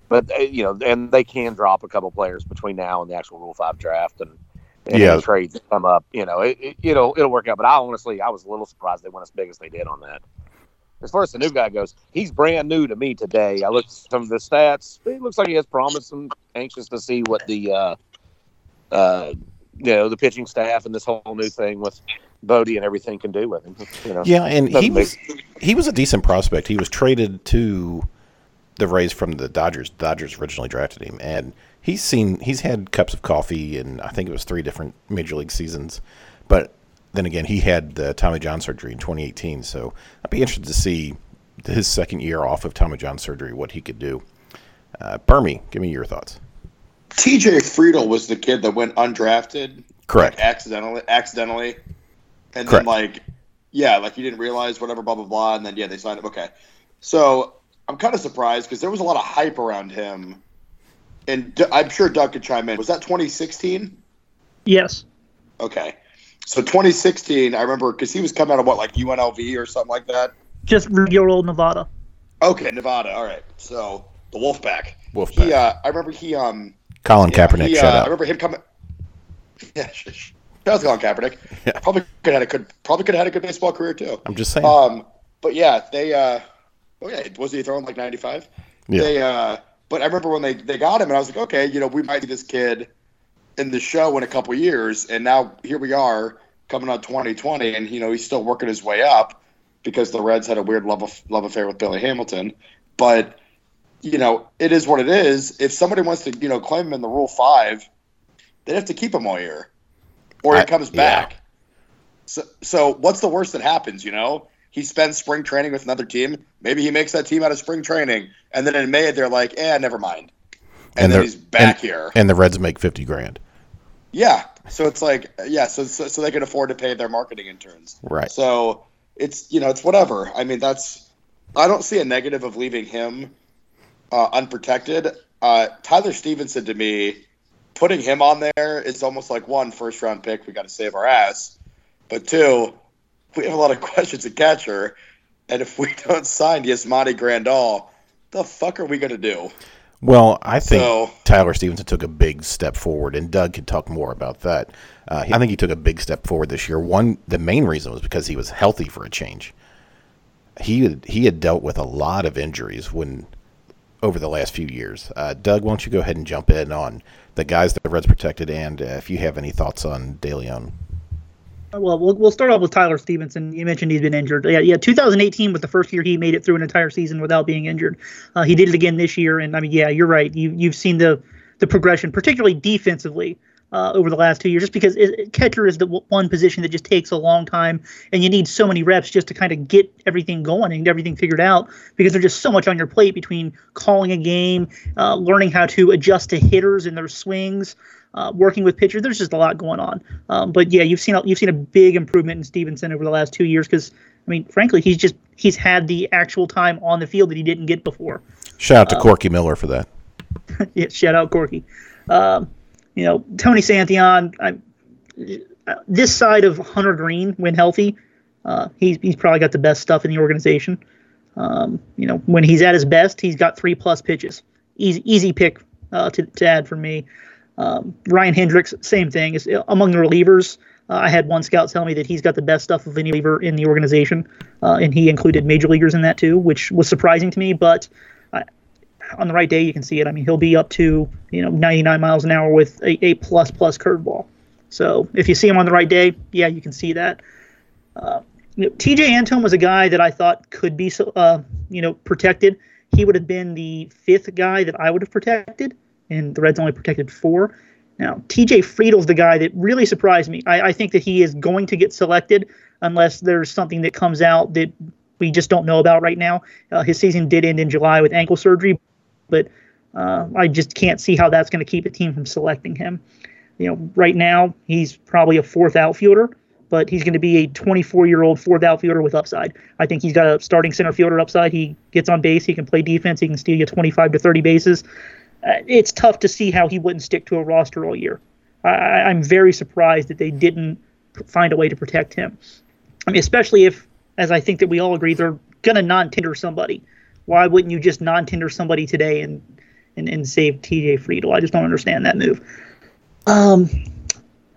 But uh, you know, and they can drop a couple players between now and the actual Rule Five draft, and, and Yeah. trades come up. You know, it, it, it'll it'll work out. But I honestly, I was a little surprised they went as big as they did on that. As far as the new guy goes, he's brand new to me today. I looked at some of the stats. It looks like he has promise. I'm anxious to see what the uh, uh, you know the pitching staff and this whole new thing with Boddy and everything can do with him. You know, Yeah, and he Doesn't was he was a decent prospect. He was traded to the Rays from the Dodgers. Dodgers originally drafted him, and he's seen he's had cups of coffee, and I think it was three different major league seasons. But then again, he had the Tommy John surgery in 2018, so I'd be interested to see his second year off of Tommy John surgery what he could do. Uh, Bermie, give me your thoughts. TJ Friedl was the kid that went undrafted, Correct. like, accidentally, accidentally, and Correct. then like, yeah, like you didn't realize whatever, blah blah blah, and then yeah, they signed him. Okay, so I'm kind of surprised because there was a lot of hype around him, and D- I'm sure Doug could chime in. Was that 2016? Yes. Okay, so 2016, I remember because he was coming out of what like UNLV or something like that. Just regular old Nevada. Okay, Nevada. All right, so the Wolf Wolfpack. Wolfpack. He, uh, I remember he um. Colin Yeah, Kaepernick, he, shut uh, I remember him coming. Yeah, sh- sh- shout out to Colin Kaepernick. Yeah. Probably could have had a good, probably could have had a good baseball career too. I'm just saying. Um, but yeah, they. uh Oh yeah, was he throwing like 95? Yeah. They. uh But I remember when they they got him, and I was like, okay, you know, we might see this kid in the show in a couple years, and now here we are coming on 2020, and you know he's still working his way up because the Reds had a weird love of, love affair with Billy Hamilton, but you know, it is what it is. If somebody wants to, you know, claim him in the Rule Five, they'd have to keep him all year, or he I- comes yeah. back. So, so what's the worst that happens? You know, he spends spring training with another team. Maybe he makes that team out of spring training, and then in May they're like, "Eh, never mind," and, And then he's back here. and the Reds make 50 grand. Yeah. So it's like, yeah, so, so so they can afford to pay their marketing interns. Right. So it's you know it's whatever. I mean that's I don't see a negative of leaving him uh, unprotected. Uh, Tyler Stephenson to me putting him on there is almost like one first round pick. We got to save our ass, but two, we have a lot of questions at catcher, and if we don't sign Yasmani Grandal, the fuck are we gonna do? Well, I think So- Tyler Stephenson took a big step forward, and Doug could talk more about that. Uh, I think he took a big step forward this year. One, the main reason was because he was healthy for a change. He had, he had dealt with a lot of injuries when over the last few years. Uh, Doug, why don't you go ahead and jump in on the guys that the Reds protected, and uh, if you have any thoughts on De Leon. Well, we'll we'll start off with Tyler Stephenson. You mentioned he's been injured. Yeah, yeah. 2018 was the first year he made it through an entire season without being injured. Uh, he did it again this year, and I mean, yeah, you're right. You you've seen the the progression, particularly defensively. Uh, over the last two years, just because it, catcher is the w- one position that just takes a long time, and you need so many reps just to kind of get everything going and everything figured out. Because there's just so much on your plate between calling a game, uh, learning how to adjust to hitters and their swings, uh, working with pitchers. There's just a lot going on. Um, but yeah, you've seen a, you've seen a big improvement in Stephenson over the last two years because I mean, frankly, he's just he's had the actual time on the field that he didn't get before. Shout out to Corky Miller for that. yeah, shout out Corky. Um, you know, Tony Santillan. I, uh, this side of Hunter Greene, when healthy, uh, he's he's probably got the best stuff in the organization. Um, you know, when he's at his best, he's got three plus pitches. Easy easy pick uh, to to add for me. Um, Ryan Hendrix, same thing. Is among the relievers. Uh, I had one scout tell me that he's got the best stuff of any reliever in the organization, uh, and he included major leaguers in that too, which was surprising to me. But on the right day, you can see it. I mean, he'll be up to you know 99 miles an hour with a, a plus plus curveball. So if you see him on the right day, yeah, you can see that. Uh, you know, T.J. Antone was a guy that I thought could be uh, you know protected. He would have been the fifth guy that I would have protected, and the Reds only protected four. Now, T.J. Friedl's the guy that really surprised me. I, I think that he is going to get selected unless there's something that comes out that we just don't know about right now. Uh, his season did end in July with ankle surgery, but uh, I just can't see how that's going to keep a team from selecting him. You know, right now he's probably a fourth outfielder, but he's going to be a 24-year-old fourth outfielder with upside. I think he's got a starting center fielder upside. He gets on base, he can play defense, he can steal you 25 to 30 bases. Uh, it's tough to see how he wouldn't stick to a roster all year. I, I'm very surprised that they didn't find a way to protect him. I mean, especially if, as I think that we all agree, they're going to non-tender somebody. Why wouldn't you just non-tender somebody today and and, and save TJ Friedl? I just don't understand that move. Um,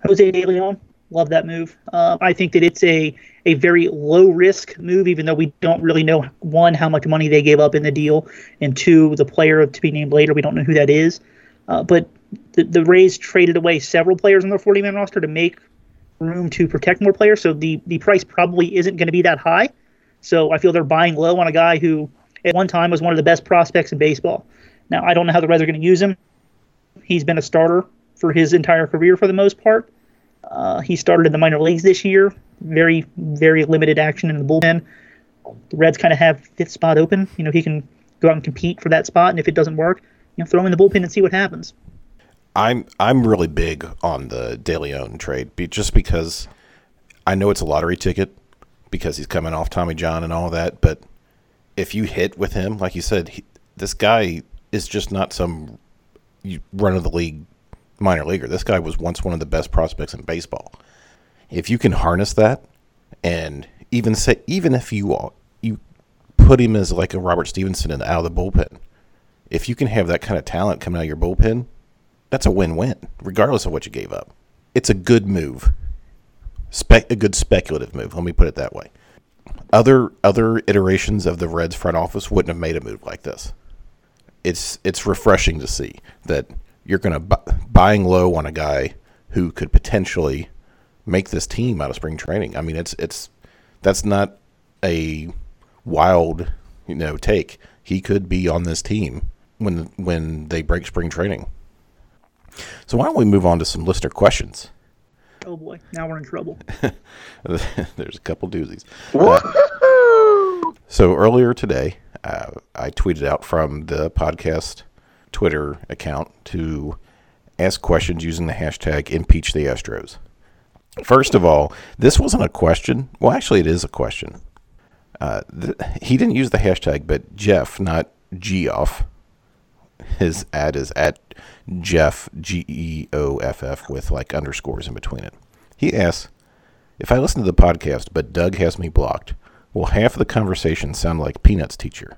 Jose De Leon, love that move. Uh, I think that it's a a very low risk move, even though we don't really know one how much money they gave up in the deal, and two the player to be named later. We don't know who that is. Uh, but the, the Rays traded away several players on their 40 man roster to make room to protect more players. So the the price probably isn't going to be that high. So I feel they're buying low on a guy who at one time was one of the best prospects in baseball. Now I don't know how the Reds are going to use him. He's been a starter for his entire career for the most part. Uh, he started in the minor leagues this year. Very very limited action in the bullpen. The Reds kind of have fifth spot open. You know he can go out and compete for that spot, and if it doesn't work, you know throw him in the bullpen and see what happens. I'm I'm really big on the De Leon trade, just because I know it's a lottery ticket because he's coming off Tommy John and all that. But if you hit with him, like you said, he, this guy is just not some run of the league minor leaguer. This guy was once one of the best prospects in baseball. If you can harness that, and even say even if you you put him as like a Robert Stephenson and out of the bullpen, if you can have that kind of talent coming out of your bullpen, that's a win-win, regardless of what you gave up. It's a good move, a good speculative move. Let me put it that way. Other other iterations of the Reds front office wouldn't have made a move like this. It's it's refreshing to see that you're going to bu- buying low on a guy who could potentially make this team out of spring training. I mean, it's it's that's not a wild you know take. He could be on this team when when they break spring training. So why don't we move on to some listener questions? Oh boy, now we're in trouble. There's a couple doozies. Uh, so earlier today, uh, I tweeted out from the podcast Twitter account to ask questions using the hashtag impeach the Astros. First of all, this wasn't a question. Well, actually, it is a question. Uh, th- he didn't use the hashtag, but Jeff, not Geoff, his ad is at Jeff G E O F F with like underscores in between it. He asks, "If I listen to the podcast, but Doug has me blocked, will half of the conversation sound like Peanuts teacher?"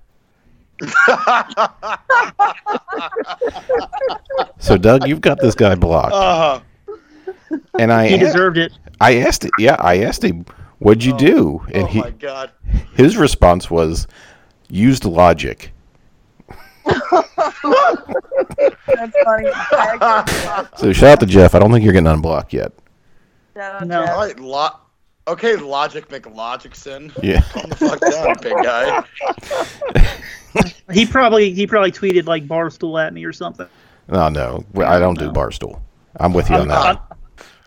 so Doug, you've got this guy blocked, Uh, and I He deserved it. I asked it. Yeah, I asked him, "What'd you do?" And oh he my god. his response was, "Used logic." That's funny. So shout out to Jeff. I don't think you're getting unblocked yet. No. All right, lo- okay, Logic McLogicson. Yeah. Calm the fuck down, big guy. He probably he probably tweeted like barstool at me or something. Oh no, I don't do barstool. I'm with you on that.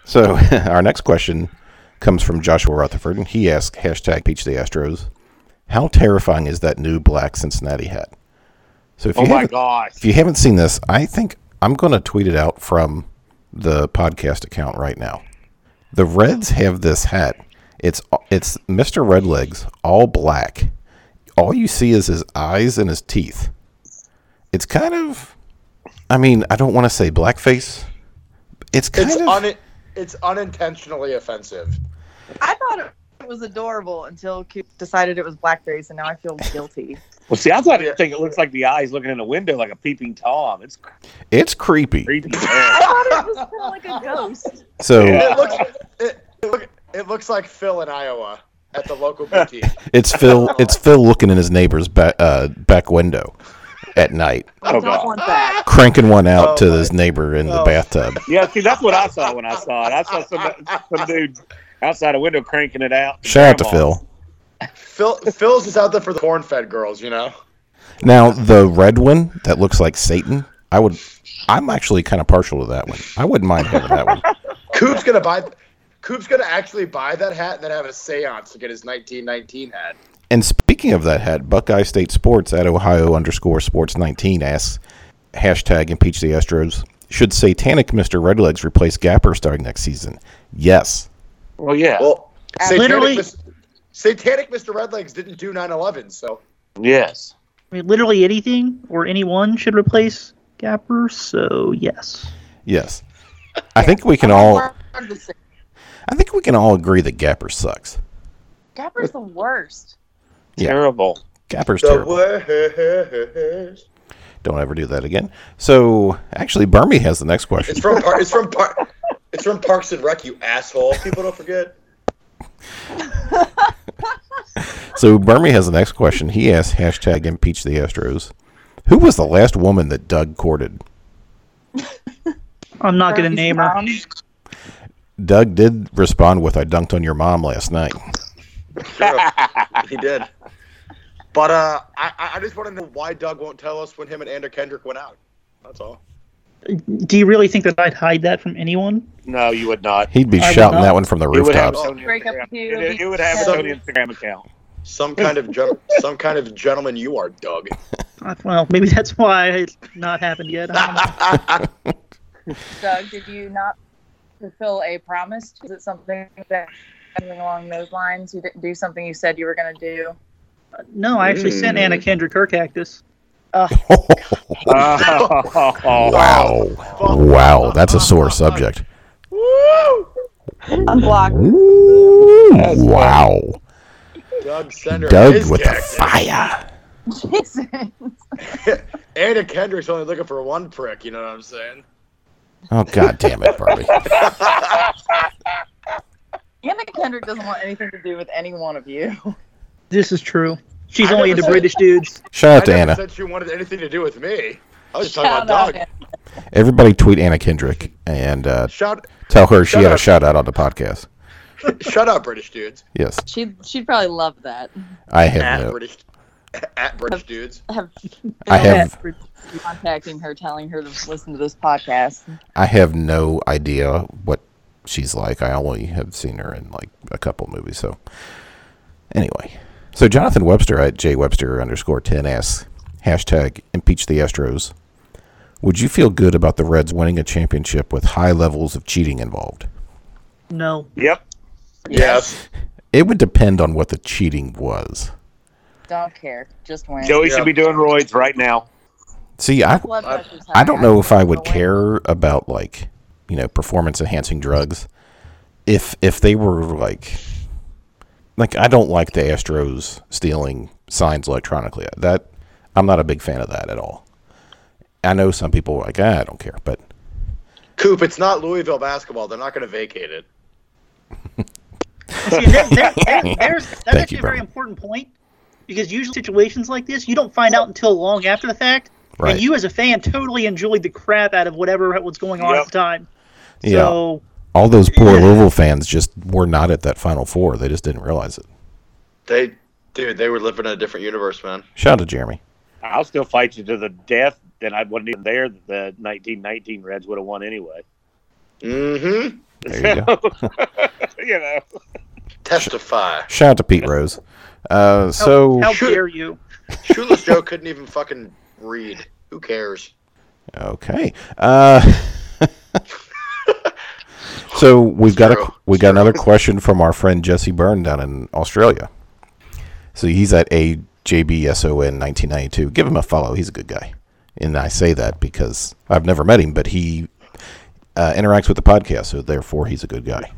So our next question comes from Joshua Rutherford, and he asks hashtag Peach the Astros. How terrifying is that new black Cincinnati hat? So if oh you Oh my haven't, gosh. if you haven't seen this, I think I'm going to tweet it out from the podcast account right now. The Reds have this hat. It's it's Mr. Redlegs, all black. All you see is his eyes and his teeth. It's kind of, I mean, I don't want to say blackface. It's kind It's of. un- it's unintentionally offensive. I thought it was adorable until Coop decided it was blackface, and now I feel guilty. Well, see, I thought it think it looks like the eyes looking in a window like a peeping tom. It's it's creepy. creepy. I thought it was kind of like a ghost. So It looks it, it, look, it looks like Phil in Iowa at the local boutique. it's Phil. It's Phil looking in his neighbor's back uh, back window at night, Oh, God. want that. cranking one out Oh, to his neighbor in the oh. bathtub. yeah, see, that's what I saw when I saw it. I saw some some dude outside a window cranking it out. Shout out to Phil. Phil Phil's is out there for the corn-fed girls, you know. Now the red one that looks like Satan. I would. I'm actually kind of partial to that one. I wouldn't mind having that one. Coop's gonna buy. Coop's gonna actually buy that hat and then have a séance to get his 1919 hat. And speaking of that hat, Buckeye State Sports at Ohio underscore Sports 19 asks hashtag impeach the Astros. Should Satanic Mr. Redlegs replace Gapper starting next season? Yes. Well, yeah, Well, Literally- Mis- Satanic Mr. Redlegs didn't do 9/11, so yes. I mean, literally anything or anyone should replace Gapper. So yes. Yes. I think we can all. I think we can all agree that Gapper sucks. Gapper's the worst. Yeah. Terrible. Gapper's the terrible. worst. Don't ever do that again. So actually, Bermie has the next question. It's from Par- it's from Par- it's from Parks and Rec, you asshole. People don't forget. So Bermie has the next question. He asks hashtag impeach the Astros. Who was the last woman that Doug courted? I'm not going to name her. Doug did respond with, "I dunked on your mom last night." True. he did. But uh, I I I just want to know why Doug won't tell us when him and Anna Kendrick went out. That's all. Do you really think that I'd hide that from anyone? No, you would not. He'd be I shouting that one from the You would have a rooftops. Tony Break up Instagram. the two You, would have a each. Tony Instagram account. Some kind of gen- some kind of gentleman you are, Doug. Uh, Well, maybe that's why it's not happened yet. I don't know. Doug, did you not fulfill a promise? Is it something that something along those lines? You didn't do something you said you were going to do. No, I actually sent Anna Kendrick her cactus. Oh, wow, wow, that's a sore subject. Unblocked. Wow, Doug Sender. Doug with the fire. Jason. Anna Kendrick's only looking for one prick. You know what I'm saying? Oh god damn it, Barbie. Anna Kendrick doesn't want anything to do with any one of you. This is true. She's I only into said- British dudes. Shout out I to never Anna. said she wanted anything to do with me. I was just talking Shout about out, Doug. Everybody tweet Anna Kendrick and uh, Shout, tell her she Shout had a out. shout out on the podcast. shut up, British dudes. Yes, She'd she'd probably love that. I At have no. British, at British dudes. Have I have contacting her, telling her to listen to this podcast. I have no idea what she's like. I only have seen her in like a couple movies. So anyway, so Jonathan Webster at jwebster underscore ten asks hashtag impeach the Astros. Would you feel good about the Reds winning a championship with high levels of cheating involved? No. Yep. Yes. It would depend on what the cheating was. Don't care. Just win. Joey Yeah. should be doing roids right now. See, I Blood pressure's I don't know if I would don't care about like you know performance enhancing drugs if if they were like like I don't like the Astros stealing signs electronically. That I'm not a big fan of that at all. I know some people are like ah, I don't care, but Coop, it's not Louisville basketball. They're not going to vacate it. See, there, there, there, there's, that's Thank actually you, a very important point because usually situations like this you don't find out until long after the fact, Right. and you as a fan totally enjoyed the crap out of whatever was going on Yep. at the time. yeah, So all those poor Louisville fans just were not at that Final Four. They just didn't realize it. They, dude, they were living in a different universe, man. Shout out to Jeremy. I'll still fight you to the death. Then I wasn't even there. The 1919 Reds would have won anyway. Mm-hmm. There you go. you know. Testify. Shout out to Pete Rose. Uh, so how Shoot. dare you? Shoeless Joe couldn't even fucking read. Who cares? Okay. Uh, so we've got a we got another question from our friend Jesse Byrne down in Australia. So he's at AJBSON 1992. Give him a follow. He's a good guy, and I say that because I've never met him, but he uh, interacts with the podcast, so therefore he's a good guy.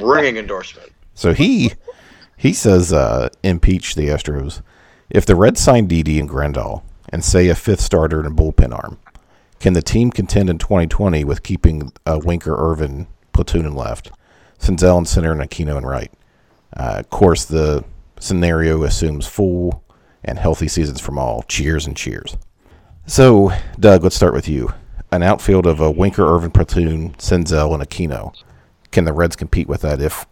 Ringing endorsement. So he he says uh, impeach the Astros if the Reds sign Didi and Grandal and say a fifth starter and a bullpen arm. Can the team contend in 2020 with keeping uh, Winker, Ervin, platoon and left, Senzel and center, and Aquino and right? Uh, of course, the scenario assumes full and healthy seasons from all. Cheers and cheers. So, Doug, let's start with you. An outfield of a Winker, Ervin, platoon, Senzel, and Aquino. Can the Reds compete with that if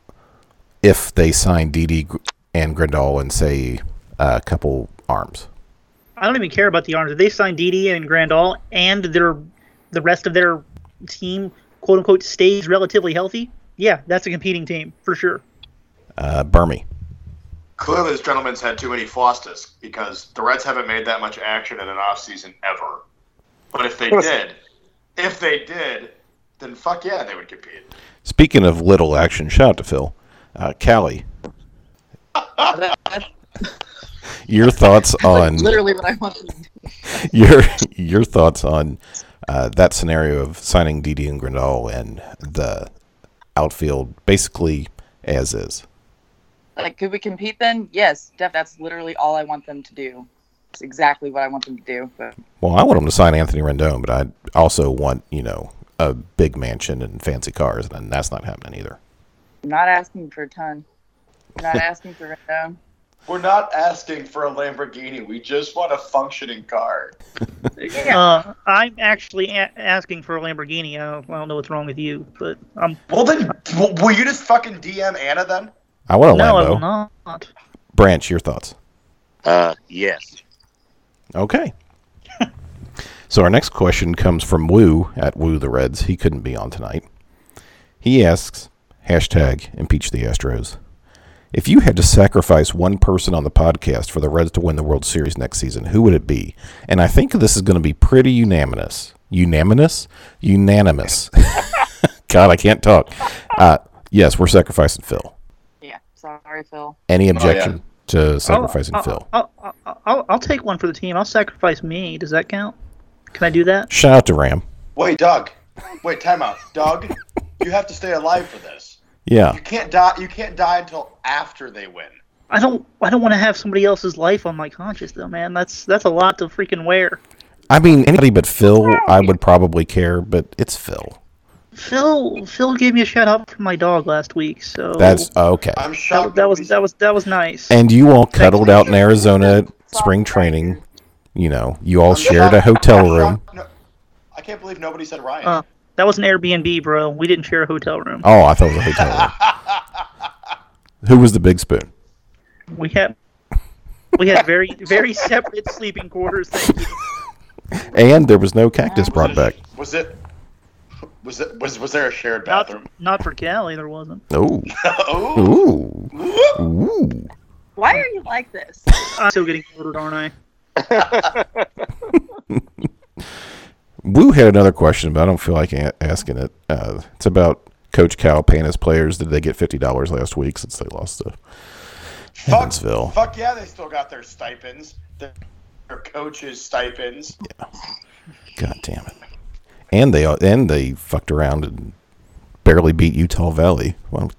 if they sign Didi and Grandal and say a couple arms? I don't even care about the arms. If they sign Didi and Grandal and their the rest of their team, quote unquote, stays relatively healthy, yeah, that's a competing team for sure. Uh, Bermie. Clearly, this gentleman's had too many Fosters because the Reds haven't made that much action in an offseason ever. But if they did, if they did, then fuck yeah, they would compete. Speaking of little action, shout out to Phil. Uh, Callie, your thoughts on literally what I wanted. your your thoughts on uh, that scenario of signing Didi and Grandal and the outfield basically as is. Like, could we compete then? Yes, def- that's literally all I want them to do. It's exactly what I want them to do. But Well, I want them to sign Anthony Rendon, but I also want you know a big mansion and fancy cars, and that's not happening either. I'm not asking for a ton. I'm not asking for Rendon. We're not asking for a Lamborghini. We just want a functioning car. Uh, I'm actually a- asking for a Lamborghini. I don't, I don't know what's wrong with you, but I'm Well, then, w- will you just fucking DM Anna then? I want a no, I Lambo. will not. Branch, your thoughts? Uh, yes. Okay. so our next question comes from Woo at Woo the Reds. He couldn't be on tonight. He asks, hashtag impeach the Astros. If you had to sacrifice one person on the podcast for the Reds to win the World Series next season, who would it be? And I think this is going to be pretty unanimous. Unanimous? Unanimous. God, I can't talk. Uh, yes, we're sacrificing Phil. Yeah, sorry, Phil. Any yeah. objection to sacrificing I'll, Phil? I'll, I'll, I'll, I'll, I'll take one for the team. I'll sacrifice me. Does that count? Can I do that? Shout out to Ram. Wait, Doug. Wait, time out. Doug, you have to stay alive for this. Yeah. You can't die. You can't die until after they win. I don't. I don't want to have somebody else's life on my conscience, though, man. That's that's a lot to freaking wear. I mean, anybody but Phil, I would probably care, but it's Phil. Phil, Phil gave me a shout out for my dog last week, so That's okay. I'm that, shocked. that was that was that was nice. And you all cuddled out in Arizona at spring training. You know, you all shared a hotel room. I can't believe nobody said Ryan. Uh, that was an Airbnb, bro. We didn't share a hotel room. Oh, I thought it was a hotel room. Who was the big spoon? We had we had very very separate sleeping quarters. Thank you. And there was no cactus brought back. Was it? Was it? Was was there a shared bathroom? not for Callie, there wasn't. Oh, oh. ooh, ooh. Why are you like this? I'm still getting ordered, aren't I? Woo had another question, but I don't feel like a- asking it. Uh, it's about Coach Cal paying his players. Did they get fifty dollars last week since they lost to Fuck, Evansville? fuck yeah, they still got their stipends. Their, their coaches stipends. Yeah. God damn it! And they and they fucked around and barely beat Utah Valley. Well,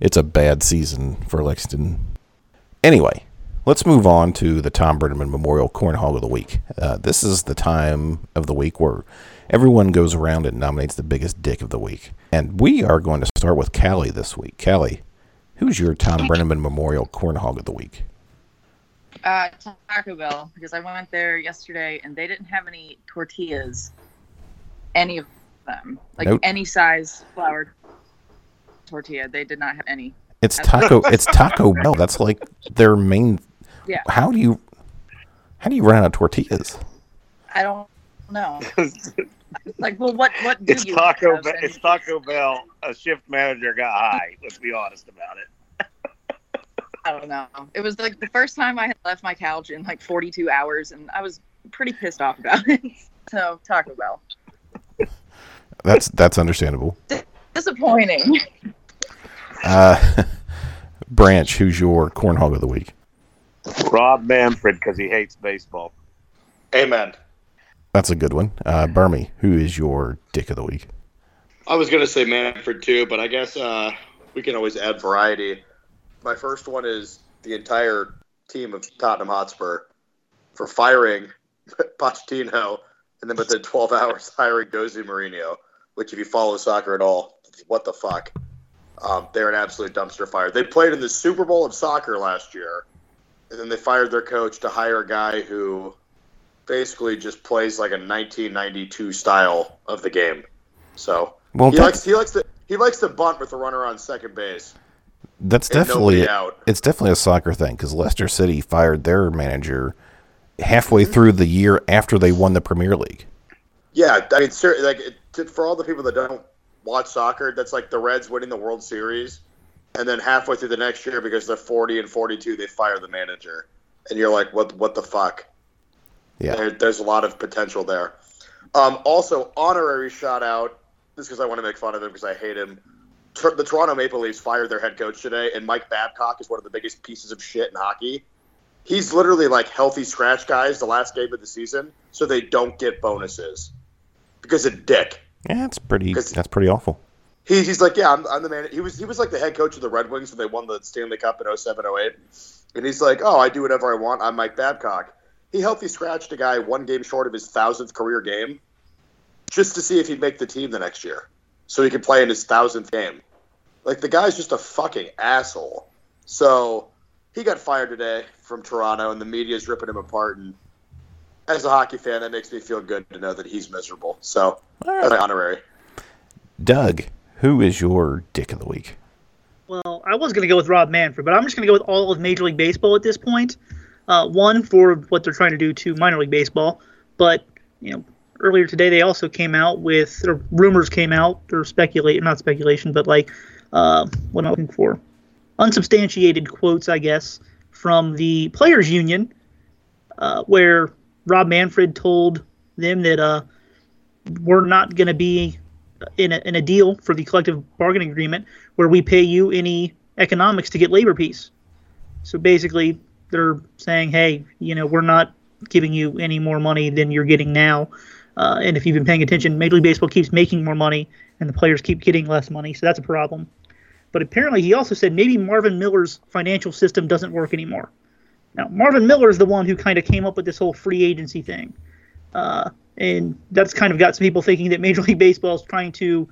it's a bad season for Lexington. Anyway, let's move on to the Thom Brennaman Memorial Corn Hog of the Week. Uh, this is the time of the week where everyone goes around and nominates the biggest dick of the week. And we are going to start with Callie this week. Callie, who's your Thom Brennaman Memorial Corn Hog of the Week? Uh, Taco Bell because I went there yesterday and they didn't have any tortillas, any of them, like Nope. any size flour tortilla. They did not have any. It's Taco. it's Taco Bell. That's like their main. Yeah. How do you? How do you run out of tortillas? I don't know. like, well, what what do It's you Taco have? Bell. It's Taco Bell. A shift manager got high. Let's be honest about it. I don't know. It was like the first time I had left my couch in like 42 hours, and I was pretty pissed off about it. So Taco Bell, That's that's understandable. disappointing. Uh, Branch, who's your cornhog of the week? Rob Manfred because he hates baseball. Amen. That's a good one. Uh, Bermie, who is your dick of the week? I was gonna say Manfred too, but I guess uh, we can always add variety. My first one is the entire team of Tottenham Hotspur for firing Pochettino and then within 12 hours hiring Jose Mourinho, which if you follow soccer at all, what the fuck? Um, they're an absolute dumpster fire. They played in the Super Bowl of soccer last year, and then they fired their coach to hire a guy who basically just plays like a 1992 style of the game. So Well, he likes he likes to he likes to bunt with the runner on second base. that's definitely out. it's definitely a soccer thing because Leicester City fired their manager halfway Mm-hmm. through the year after they won the Premier League. Yeah, I mean, ser- like it, to- for all the people that don't watch soccer, that's like the Reds winning the World Series, and then halfway through the next year, because they're forty and forty-two, they fire the manager, and you're like, what? What the fuck? Yeah. There, there's a lot of potential there. Um, also, honorary shout out, just because I want to make fun of him because I hate him. The Toronto Maple Leafs fired their head coach today, and Mike Babcock is one of the biggest pieces of shit in hockey. He's literally like healthy scratch guys the last game of the season, so they don't get bonuses because of dick. Yeah, that's pretty That's pretty awful. He, he's like, yeah, I'm, I'm the man. He was he was like the head coach of the Red Wings when they won the Stanley Cup in 07, 08. And he's like, oh, I do whatever I want. I'm Mike Babcock. He healthy scratched a guy one game short of his thousandth career game, just to see if he'd make the team the next year, so he could play in his thousandth game. Like the guy's just a fucking asshole. So he got fired today from Toronto, and the media's ripping him apart. And as a hockey fan, that makes me feel good to know that he's miserable. So that's my honorary. Doug, who is your dick of the week? Well, I was going to go with Rob Manfred, but I'm just going to go with all of Major League Baseball at this point. Uh, one for what they're trying to do to minor league baseball, but you know, earlier today they also came out with or rumors came out or speculate not speculation, but like uh, what am looking for? Unsubstantiated quotes, I guess, from the players' union, uh, where Rob Manfred told them that uh, we're not going to be in a, in a deal for the collective bargaining agreement where we pay you any economics to get labor peace. So basically, they're saying, hey, you know, we're not giving you any more money than you're getting now. Uh, and if you've been paying attention, Major League Baseball keeps making more money, and the players keep getting less money. So that's a problem. But apparently, he also said maybe Marvin Miller's financial system doesn't work anymore. Now, Marvin Miller is the one who kind of came up with this whole free agency thing. Uh, and that's kind of got some people thinking that Major League Baseball is trying to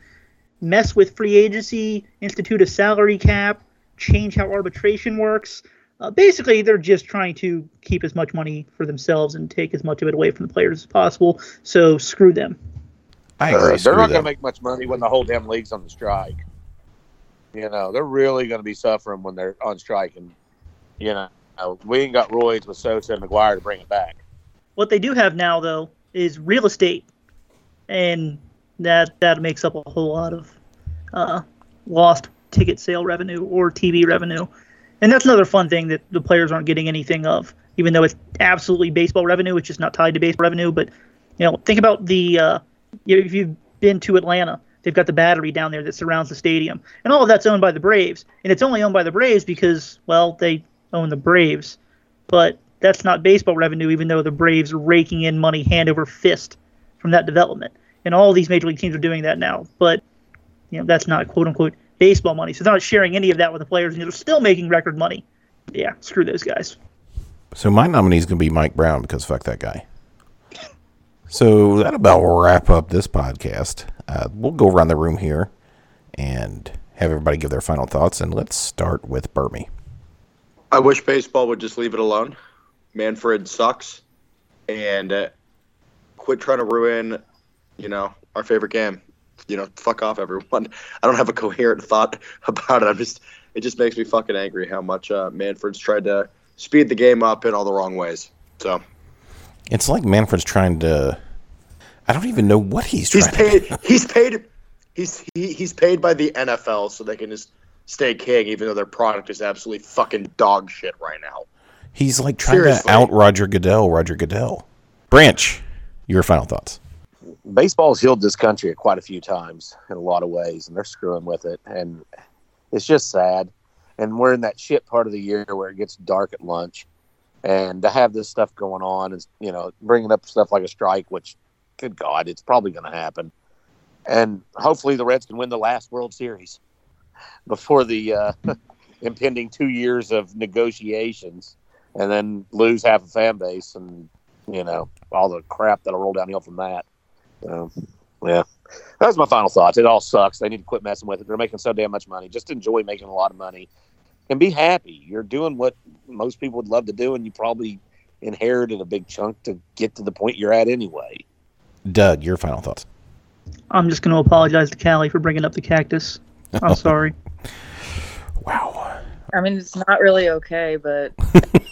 mess with free agency, institute a salary cap, change how arbitration works. Uh, basically, they're just trying to keep as much money for themselves and take as much of it away from the players as possible. So screw them. I Uh, they're not going to make much money when the whole damn league's on the strike. You know, they're really going to be suffering when they're on strike. And, you know, we ain't got Royds with Sosa and McGwire to bring it back. What they do have now, though, is real estate, and that that makes up a whole lot of uh, lost ticket sale revenue or TV revenue, and that's another fun thing that the players aren't getting anything of, even though it's absolutely baseball revenue. It's just not tied to baseball revenue. But you know, think about the uh, if you've been to Atlanta, they've got the battery down there that surrounds the stadium, and all of that's owned by the Braves, and it's only owned by the Braves because well, they own the Braves, but that's not baseball revenue, even though the Braves are raking in money hand over fist from that development. And all these major league teams are doing that now. But you know, that's not quote unquote baseball money. So they're not sharing any of that with the players, and they're still making record money. Yeah, screw those guys. So my nominee is going to be Mike Brown because fuck that guy. So that about wrap up this podcast. Uh, we'll go around the room here and have everybody give their final thoughts, and let's start with Bermie. I wish baseball would just leave it alone. Manfred sucks, and uh, quit trying to ruin, you know, our favorite game. You know, fuck off, everyone. I don't have a coherent thought about it. I'm just, it just makes me fucking angry how much uh, Manfred's tried to speed the game up in all the wrong ways. So It's like Manfred's trying to. I don't even know what he's trying he's to paid. He's paid. He's he, he's paid by the NFL so they can just stay king, even though their product is absolutely fucking dog shit right now. He's like trying Seriously. to out Roger Goodell. Roger Goodell. Branch, your final thoughts. baseball's healed this country quite a few times in a lot of ways, and they're screwing with it, and it's just sad. And we're in that shit part of the year where it gets dark at lunch, and to have this stuff going on is, you know, bringing up stuff like a strike, which, good God, it's probably going to happen. And hopefully the Reds can win the last World Series before the uh, impending two years of negotiations, and then lose half a fan base, and you know all the crap that'll roll downhill from that. So, yeah, that's my final thoughts. It all sucks. They need to quit messing with it. They're making so damn much money. Just enjoy making a lot of money and be happy. You're doing what most people would love to do, and you probably inherited a big chunk to get to the point you're at anyway. Doug, your final thoughts. I'm just going to apologize to Callie for bringing up the cactus. I'm sorry. Wow. I mean, it's not really okay, but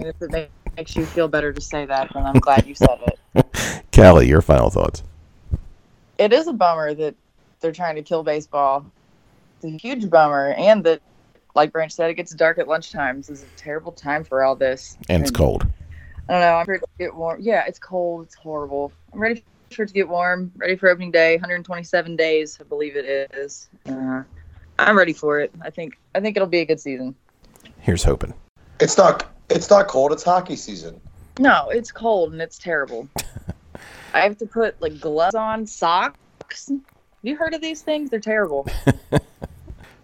I mean, if it makes you feel better to say that, then I'm glad you said it. Callie, your final thoughts. It is a bummer that they're trying to kill baseball. It's a huge bummer, and that, like Branch said, it gets dark at lunchtime. This is a terrible time for all this. And it's cold. I don't know. I'm ready to get warm. Yeah, it's cold. It's horrible. I'm ready for it to get warm. Ready for opening day. 127 days, I believe it is. Uh, I'm ready for it. I think. I think it'll be a good season. Here's hoping. It's not. It's not cold. It's hockey season. No, it's cold and it's terrible. I have to put like gloves on, socks. Have you heard of these things? They're terrible.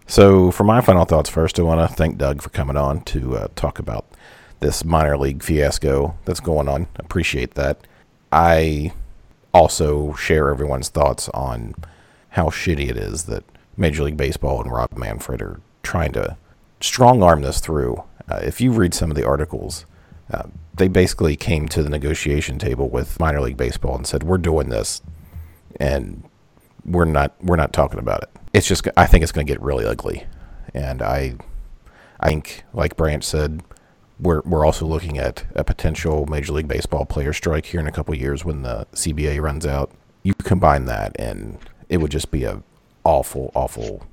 So, for my final thoughts first, I want to thank Doug for coming on to uh, talk about this minor league fiasco that's going on. Appreciate that. I also share everyone's thoughts on how shitty it is that Major League Baseball and Rob Manfred are trying to strong arm this through. Uh, if you read some of the articles, uh, they basically came to the negotiation table with minor league baseball and said, "We're doing this, and we're not we're not talking about it." It's just I think it's going to get really ugly, and I I think like Branch said, we're we're also looking at a potential Major League Baseball player strike here in a couple years when the CBA runs out. You combine that, and it would just be a awful awful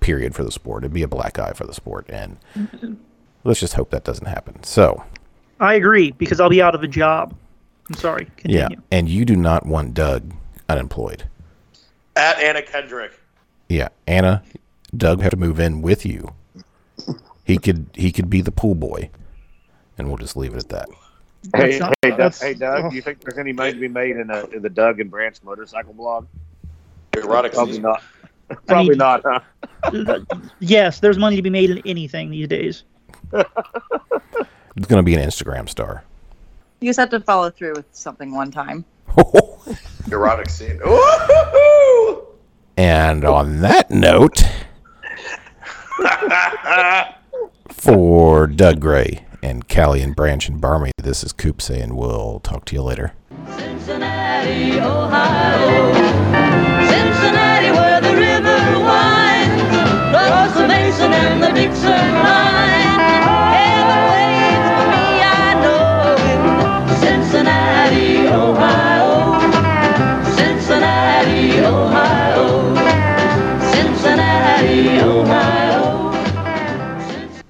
period for the sport. It'd be a black eye for the sport, and let's just hope that doesn't happen. So. I agree because I'll be out of a job. I'm sorry. Continue. Yeah, and you do not want Doug unemployed. At Anna Kendrick. Yeah, Anna, Doug have to move in with you. He could he could be the pool boy, and we'll just leave it at that. Hey, That's not- hey, Doug, hey, Doug, oh. do you think there's any money to be made in, a, in the Doug and Branch motorcycle blog? Erotic Probably season. not. Probably mean- not, huh? yes, there's money to be made in anything these days it's going to be an Instagram star. You just have to follow through with something one time. Erotic scene. Woo-hoo-hoo! And on that note, for Doug Gray and Callie and Branch and Bermie, this is Coop saying we'll talk to you later. Cincinnati, Ohio. Cincinnati, where the river winds, across the Mason and the Dixon line.